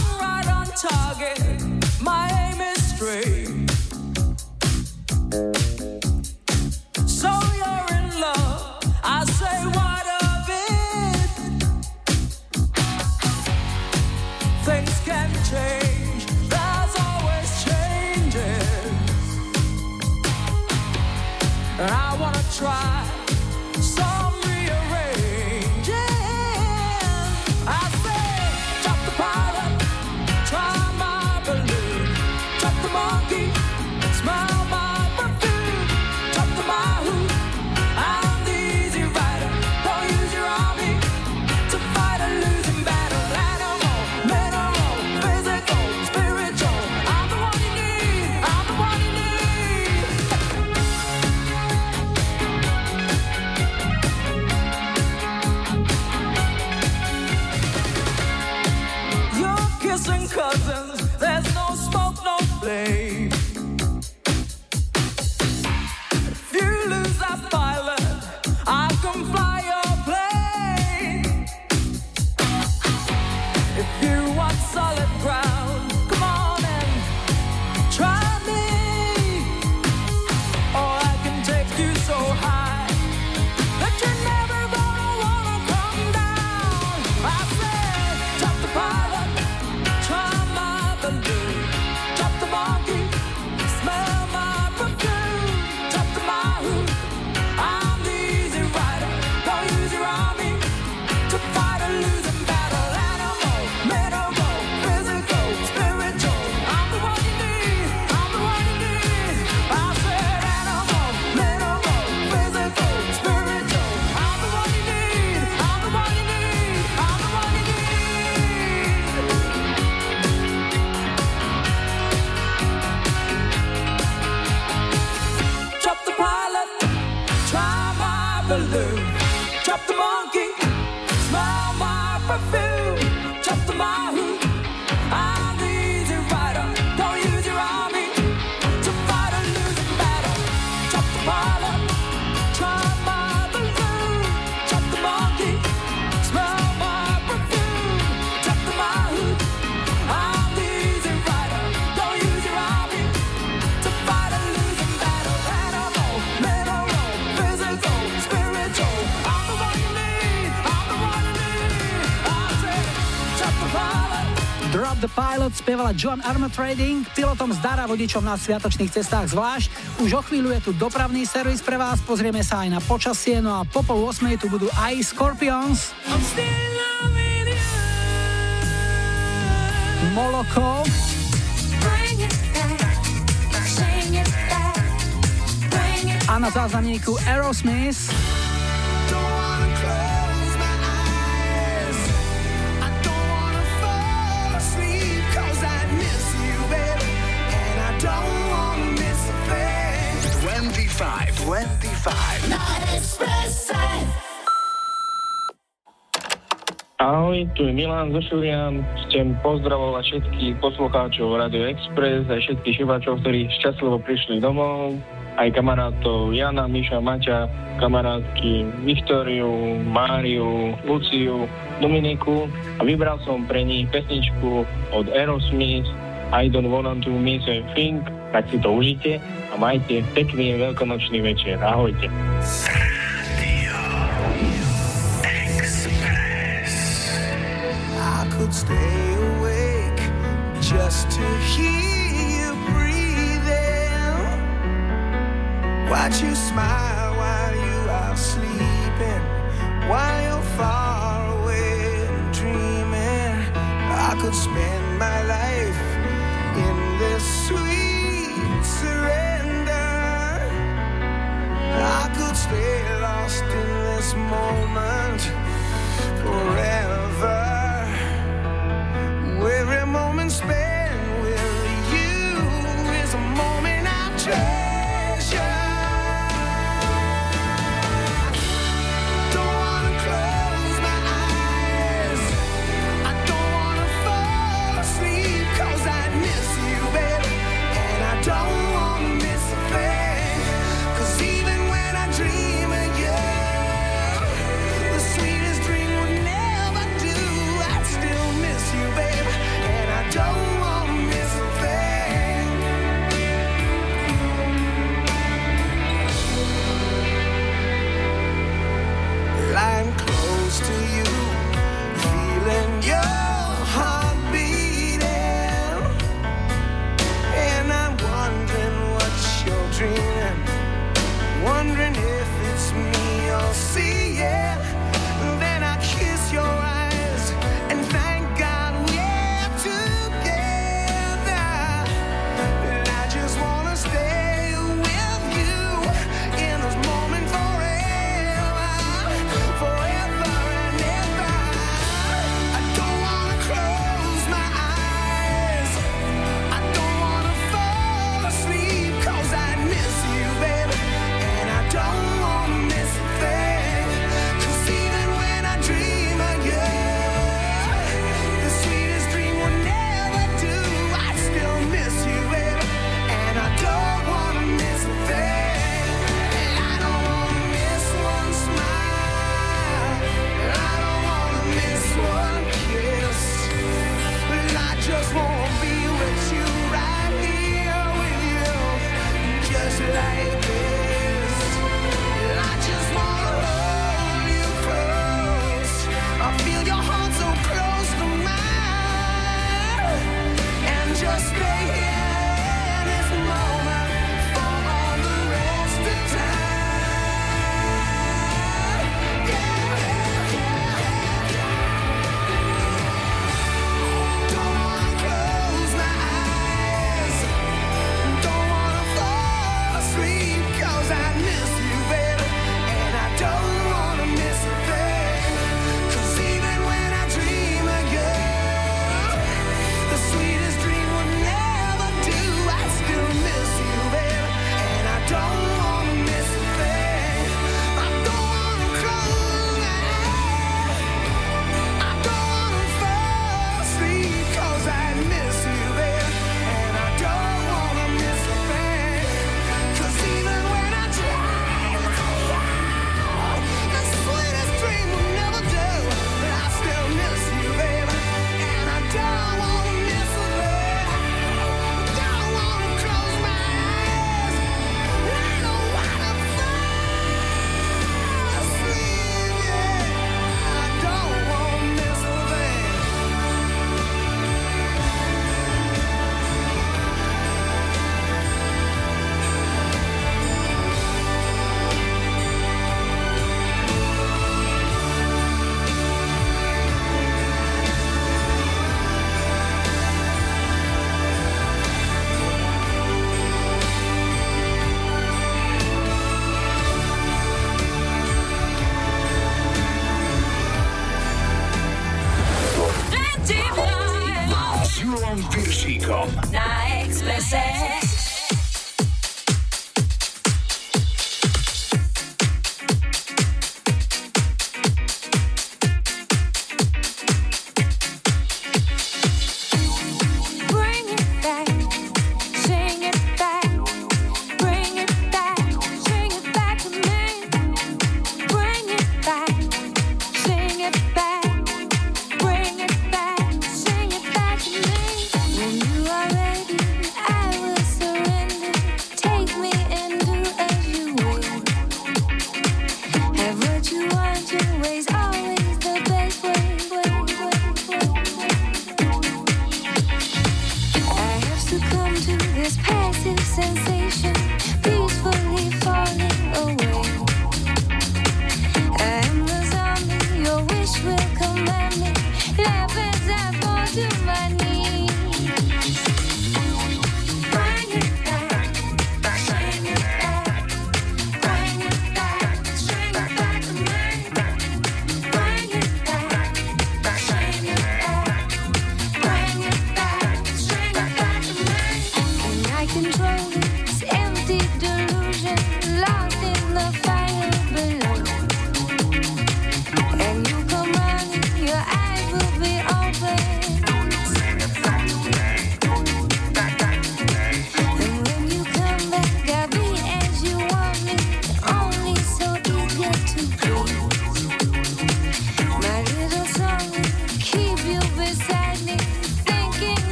produkovala John Armour Trading, pilotom zdara vodičom na sviatočných cestách zvlášť. Už o chvíľu je tu dopravný servis pre vás, pozrieme sa aj na počasie, no a po pol 8 tu budú aj Scorpions. Moloko. A na záznamníku Aerosmith. tu je Milan Zušurian, chcem pozdravovať všetkých poslucháčov Radio Express, aj všetkých šibáčov, ktorí šťastlivo prišli domov, aj kamarátov Jana, Miša, Maťa, kamarátky Viktóriu, Máriu, Luciu, Dominiku a vybral som pre nich pesničku od Aerosmith I don't want to miss a thing, tak si to užite a majte pekný veľkonočný večer. Ahojte. stay awake just to hear you breathing. Watch you smile while you are sleeping, while you're far away and dreaming. I could spend my life in this sweet surrender. I could stay lost in this moment forever every moment.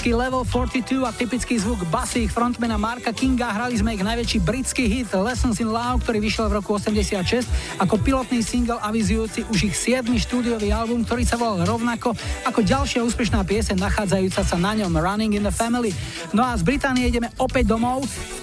Britský Level 42 a typický zvuk basy ich frontmana Marka Kinga hrali sme ich najväčší britský hit Lessons in Love, ktorý vyšiel v roku 86 ako pilotný single avizujúci už ich 7. štúdiový album, ktorý sa volal rovnako ako ďalšia úspešná piese nachádzajúca sa na ňom Running in the Family. No a z Británie ideme opäť domov.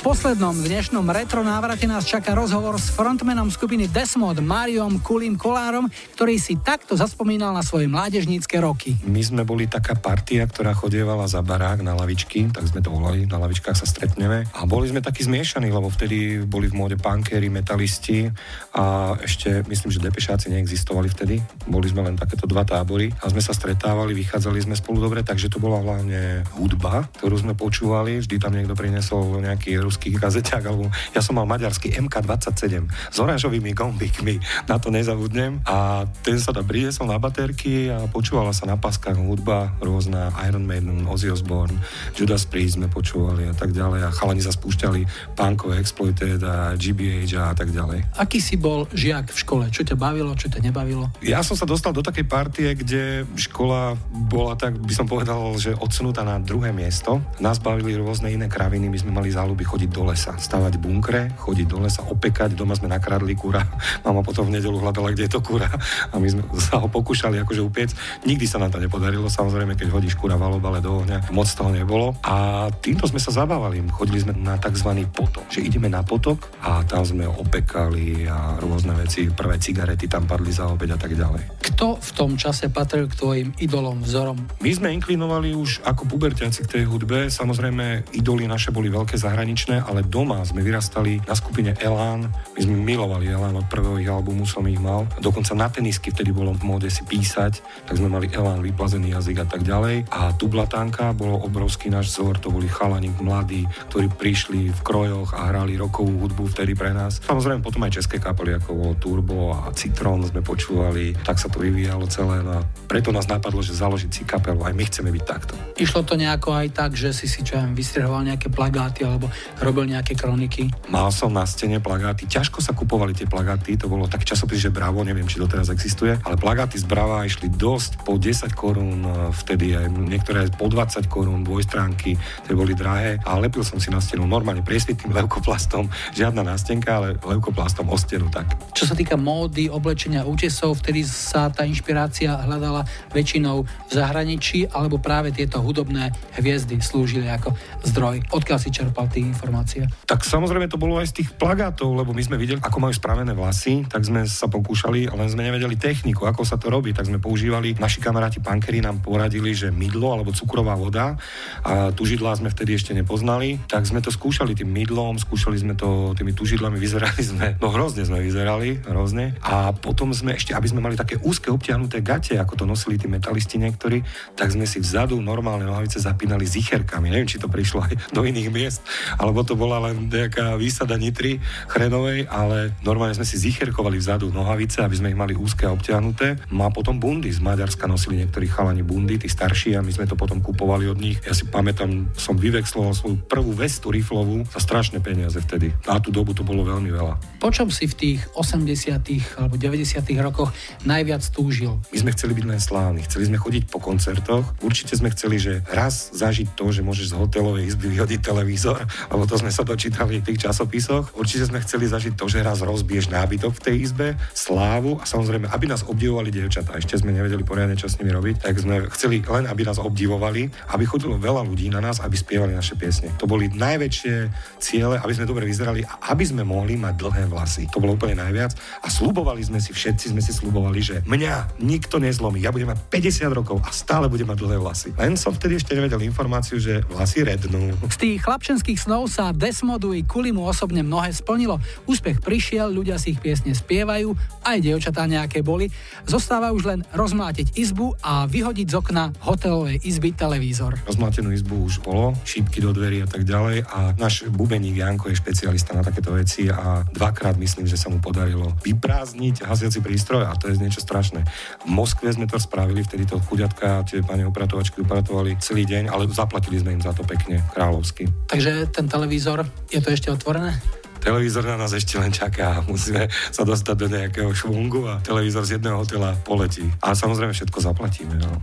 Poslednom dnešnom retro návrate nás čaká rozhovor s frontmanom skupiny Desmod Mariom Kulim Kolárom, ktorý si takto zaspomínal na svoje mládežnícke roky. My sme boli taká partia, ktorá chodievala za barák na lavičky, tak sme to volali, na lavičkách sa stretneme. A boli sme takí zmiešaní, lebo vtedy boli v móde punkery, metalisti a ešte myslím, že depešáci neexistovali vtedy. Boli sme len takéto dva tábory a sme sa stretávali, vychádzali sme spolu dobre, takže to bola hlavne hudba, ktorú sme počúvali. Vždy tam niekto prinesol nejaký ruský kazeťák, alebo ja som mal maďarský MK27 s oranžovými gombíkmi, na to nezabudnem. A ten sa tam priniesol na baterky a počúvala sa na paskách hudba rôzna Iron Maiden, Ozzy Osbourne, Judas Priest sme počúvali a tak ďalej a chalani sa spúšťali punkové Exploited a GBH a tak ďalej. Aký si bol žiak v škole? Čo ťa bavilo, čo ťa nebavilo? Ja som sa dostal do takej partie, kde škola bola tak, by som povedal, že odsunutá na druhé miesto. Nás bavili rôzne iné kraviny, my sme mali záľuby chodiť do lesa, stavať bunkre, chodiť do lesa, opekať, doma sme nakradli kura. Mama potom v nedelu hľadala, kde je to kura a my sme sa ho pokúšali akože upiec. Nikdy sa nám to nepodarilo, samozrejme, keď hodíš kura valobale do ohňa, moc toho nebolo. A týmto sme sa zabávali. Chodili sme na tzv. potok, že ideme na potok a tam sme opekali a rôzne veci, prvé cigarety tam padli za obed a tak ďalej. Kto v tom čase patril k tvojim idolom, vzorom? My sme inklinovali už ako pubertiaci k tej hudbe. Samozrejme, idoly naše boli veľké zahraničné, ale doma sme vyrastali na skupine Elán. My sme milovali Elán od prvého ich albumu som ich mal. Dokonca na tenisky vtedy bolo v móde si písať, tak sme mali Elán, vyplazený jazyk a tak ďalej. A tu Blatanka bolo obrovský náš vzor, to boli chalani mladí, ktorí prišli v krojoch a hrali rokovú hudbu vtedy pre nás. Samozrejme potom aj české kapely ako Turbo a Citron sme počúvali, tak sa to vyvíjalo celé. No a preto nás napadlo, že založiť si kapelu, aj my chceme byť takto. Išlo to nejako aj tak, že si si čo viem, vystrihoval nejaké plagáty alebo robil nejaké kroniky? Mal som na stene plagáty, ťažko sa kupovali tie plagáty, to bolo tak časopis, že Bravo, neviem, či doteraz existuje, ale plagáty z Brava išli dosť po 10 korún e, vtedy, aj niektoré aj po 20 korún, dvojstránky, tie boli drahé a lepil som si na stenu normálne priesvitným leukoplastom, žiadna nástenka, ale leukoplastom o stenu tak. Čo sa týka módy, oblečenia, útesov, vtedy sa tá inšpirácia hľadala väčšinou v zahraničí, alebo práve tieto hudobné hviezdy slúžili ako zdroj. Odkiaľ si čerpal tie informácie? Tak samozrejme to bolo aj z tých plagátov, lebo my sme videli, ako majú spravené vlasy, tak sme sa pokúšali, ale sme nevedeli techniku, ako sa to robí, tak sme používali, naši kamaráti pankeri nám poradili, že mydlo alebo cukrová voda a tužidlá sme vtedy ešte nepoznali, tak sme to skúšali tým mydlom, skúšali sme to tými tužidlami, vyzerali sme, no hrozne sme vyzerali, hrozne. A potom sme ešte, aby sme mali také úzke obtiahnuté gate, ako to nosili tí metalisti niektorí, tak sme si vzadu normálne nohavice zapínali zicherkami. Neviem, či to prišlo aj do iných miest, alebo to bola len nejaká výsada nitry chrenovej, ale normálne sme si zicherkovali vzadu nohavice, aby sme ich mali úzke a obtiahnuté. No a potom bundy z Maďarska nosili niektorí chalani bundy, tí starší a my sme to potom kupovali od nich. Ja si pamätám, som vyvexloval svoju prvú vestu riflovú za strašné peniaze vtedy. Na tú dobu to bolo veľmi veľa. Po čom si v tých 80. alebo 90. rokoch najviac túžil? My sme chceli byť len slávni, chceli sme chodiť po koncertoch. Určite sme chceli, že raz zažiť to, že môžeš z hotelovej izby vyhodiť televízor, lebo to sme sa dočítali v tých časopisoch. Určite sme chceli zažiť to, že raz rozbiješ nábytok v tej izbe, slávu a samozrejme, aby nás obdivovali dievčatá. Ešte sme nevedeli poriadne, čo s nimi robiť, tak sme chceli len, aby nás obdivovali, aby chodilo veľa ľudí na nás, aby spievali naše piesne. To boli najväčšie ciele, aby sme dobre vyzerali a aby sme mohli mať dlhé vlasy. To bolo úplne najviac a slubovali sme si, všetci sme si slubovali, že mňa nikto nezlomí, ja budem mať 50 rokov a stále budem mať dlhé vlasy. Len som vtedy ešte nevedel informáciu, že vlasy rednú. Z tých chlapčenských snov sa Desmodu i Kulimu osobne mnohé splnilo. Úspech prišiel, ľudia si ich piesne spievajú, aj dievčatá nejaké boli. Zostáva už len rozmlátiť izbu a vyhodiť z okna hotelovej izby televízor. Rozmlatenú izbu už bolo, šípky do dverí a tak ďalej a náš bubeník Janko je špecialista na takéto veci a dvakrát myslím, že sa mu podarilo vyprázdniť hasiaci prístroj a to je niečo strašné. V Moskve sme to spravili, vtedy to chuďatka, tie pani opratovačky upratovali celý deň, ale zaplatili sme im za to pekne, kráľovsky. Takže ten televízor, je to ešte otvorené? Televízor na nás ešte len čaká. Musíme sa dostať do nejakého švungu a televízor z jedného hotela poletí. A samozrejme všetko zaplatíme. No.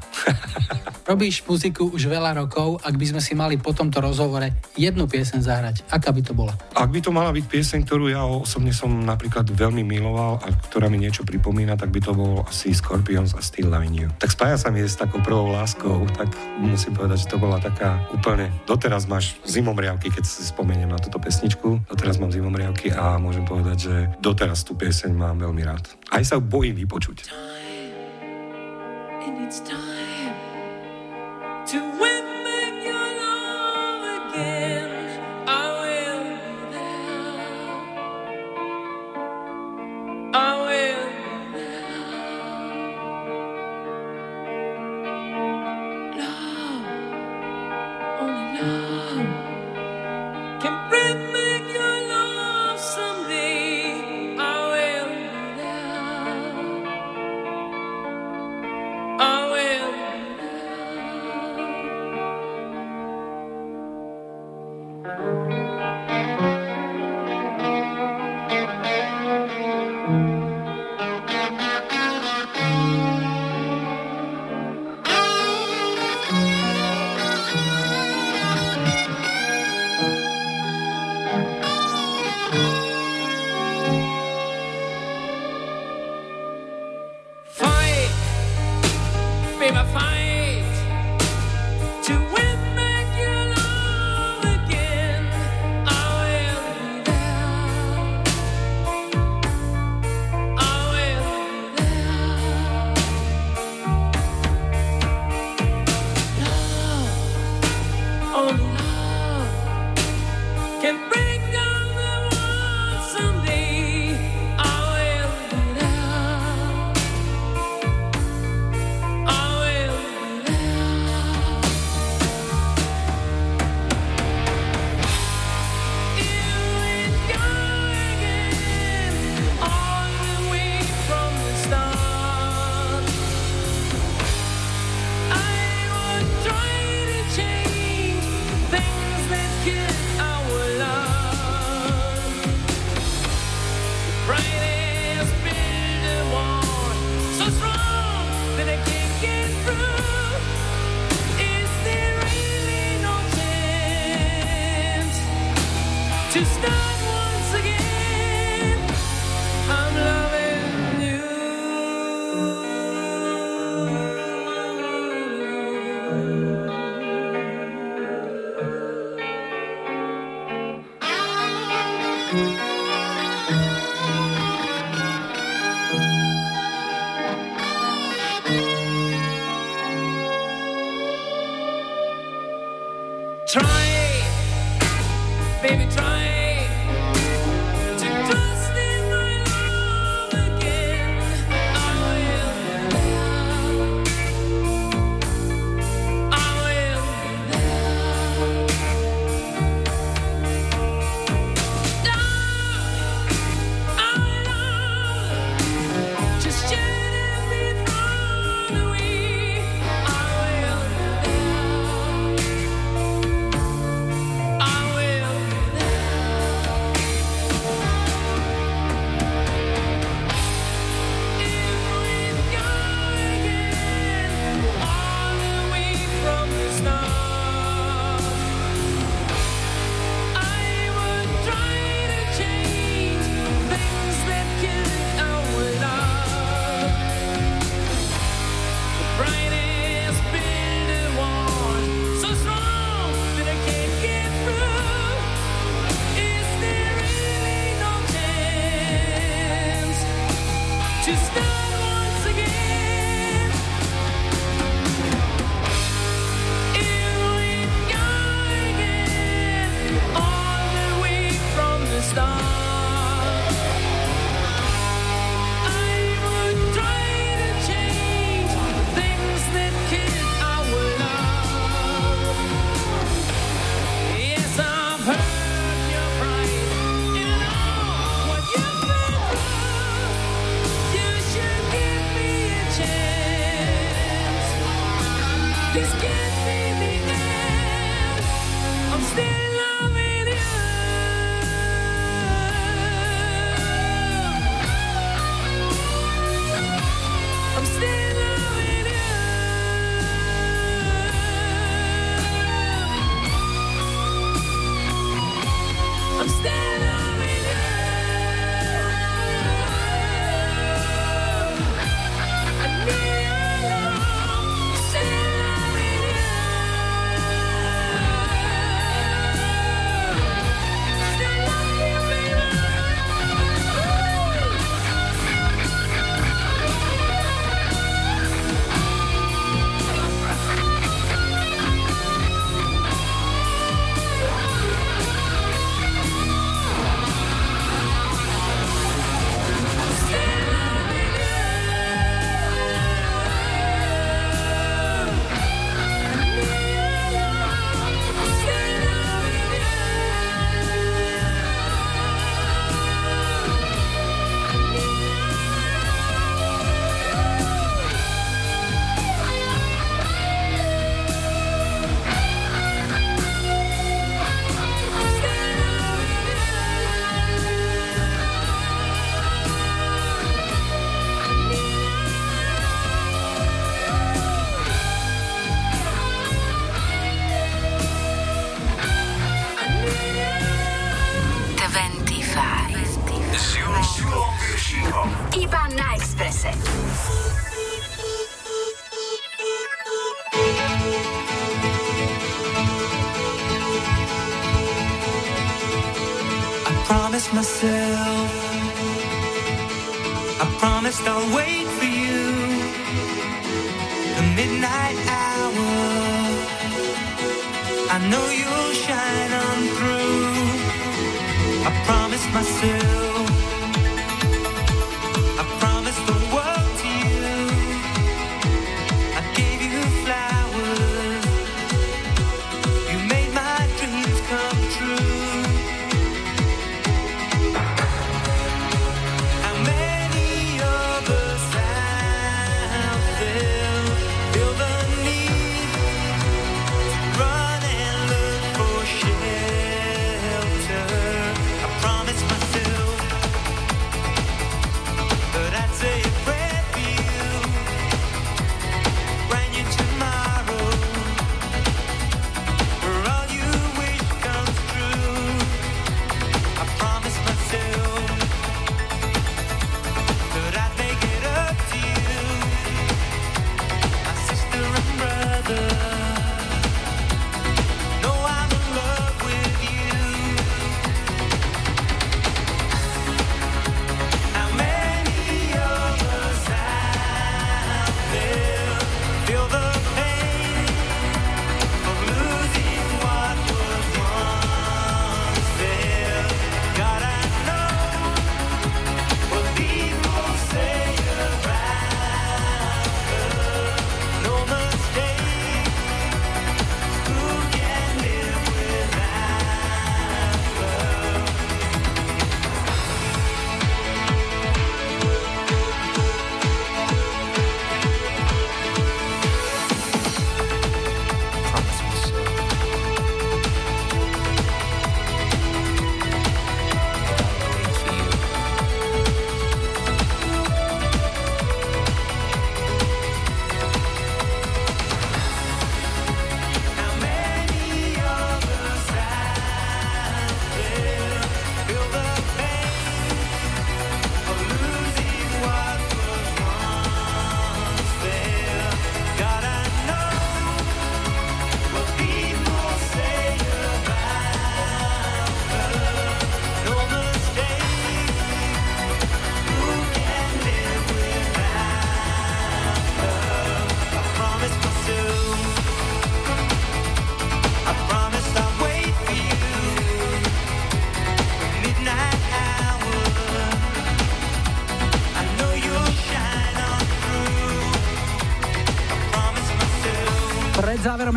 Robíš muziku už veľa rokov, ak by sme si mali po tomto rozhovore jednu piesen zahrať, aká by to bola? Ak by to mala byť pieseň, ktorú ja osobne som napríklad veľmi miloval a ktorá mi niečo pripomína, tak by to bol asi Scorpions a Still Loving You. Tak spája sa mi s takou prvou láskou, tak musím povedať, že to bola taká úplne... Doteraz máš zimomriavky, keď si spomeniem na túto pesničku. Doteraz mám zimomriavky a môžem povedať, že doteraz tú pieseň mám veľmi rád. Aj sa bojím vypočuť. And it's time to win promised I'll wait for you. The midnight hour. I know you'll shine on through. I promised myself.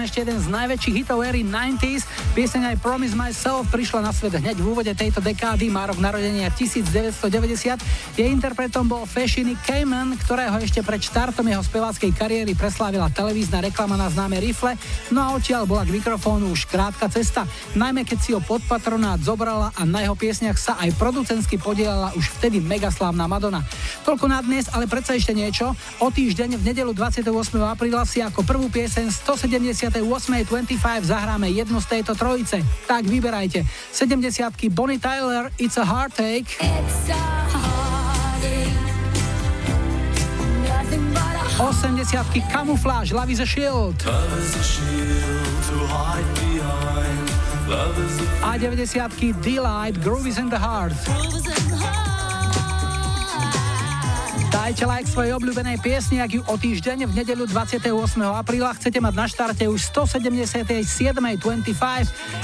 Ešte jeden z najväčších hitov éry 90s. Pieseň I Promise Myself prišla na svet hneď v úvode tejto dekády, má rok narodenia 1990. Jej interpretom bol Fashiny Cayman, ktorého ešte pred štartom jeho speváckej kariéry preslávila televízna reklama na známe rifle, no a odtiaľ bola k mikrofónu už krátka cesta, najmä keď si ho pod zobrala a na jeho piesniach sa aj producensky podielala už vtedy megaslávna Madonna. Toľko na dnes, ale predsa ešte niečo. O týždeň v nedelu 28. apríla si ako prvú pieseň 178.25 zahráme jednu z tejto trojice. Tak vyberajte. 70 Bonnie Tyler, It's a Heartache. It's a heartache. Nothing but a 80 Camouflage, Love is a Shield. A 90 Delight, Groove is in the Heart. Dajte like svojej obľúbenej piesni, ak ju o týždeň v nedeľu 28. apríla chcete mať na štarte už 177.25.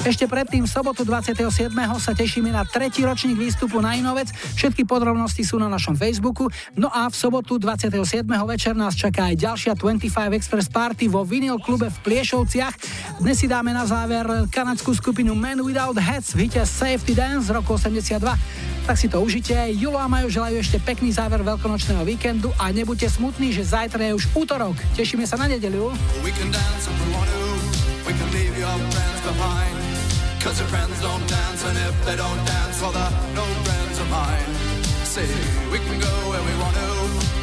Ešte predtým v sobotu 27. sa tešíme na tretí ročník výstupu na Inovec. Všetky podrobnosti sú na našom Facebooku. No a v sobotu 27. večer nás čaká aj ďalšia 25 Express Party vo Vinyl klube v Pliešovciach. Dnes si dáme na záver kanadskú skupinu Men Without Hats v hite Safety Dance z roku 82 tak si to užite. Julo a Majo želajú ešte pekný záver veľkonočného víkendu a nebuďte smutní, že zajtra je už útorok. Tešíme sa na nedeľu. We can dance if we want to. We can leave your friends behind. Cause your friends don't dance, and if they don't dance, well, they're no friends of mine. See, we can go where we want to,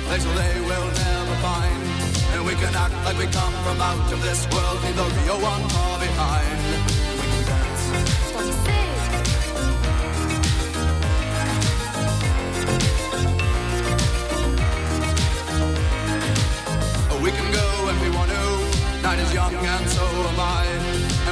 places they will never find. And we can act like we come from out of this world, leave the real one far behind. We can dance. We can go when we want to. Night is young and so am I.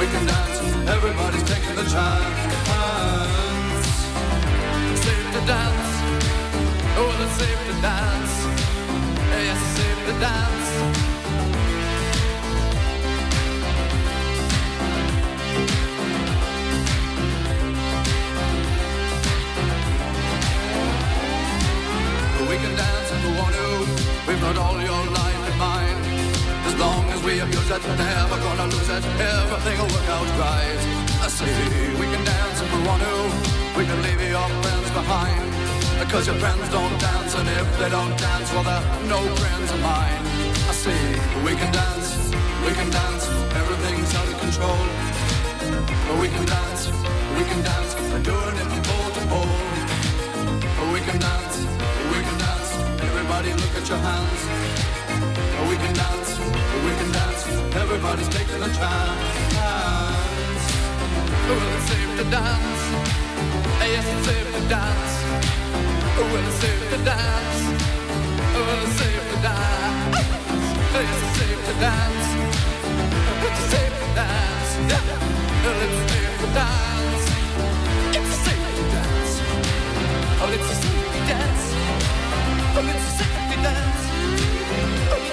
we can dance, everybody's taking the chance. Safe to dance, oh, it's safe to dance. Yes, it's safe to dance. We can dance if we want to. We've got all your life long as we abuse it, never gonna lose it. Everything will work out right. I say we can dance if we want to. We can leave your friends behind. Because your friends don't dance, and if they don't dance, well, they're no friends of mine. I say we can dance, we can dance. Everything's out of control. We can dance, we can dance. We're doing it from pole to pole. We can dance, we can dance. Everybody look at your hands. We can dance, we can dance. Everybody's taking a chance. Well, it's safe to dance. Yes, it's safe to dance. Well, it's safe to dance. Well, it's safe to dance. Yes, it's safe to dance. It's safe to dance. Yeah. Well, it's safe to dance. It's safe to dance. Oh, it's a safety dance. Oh, it's a safety dance.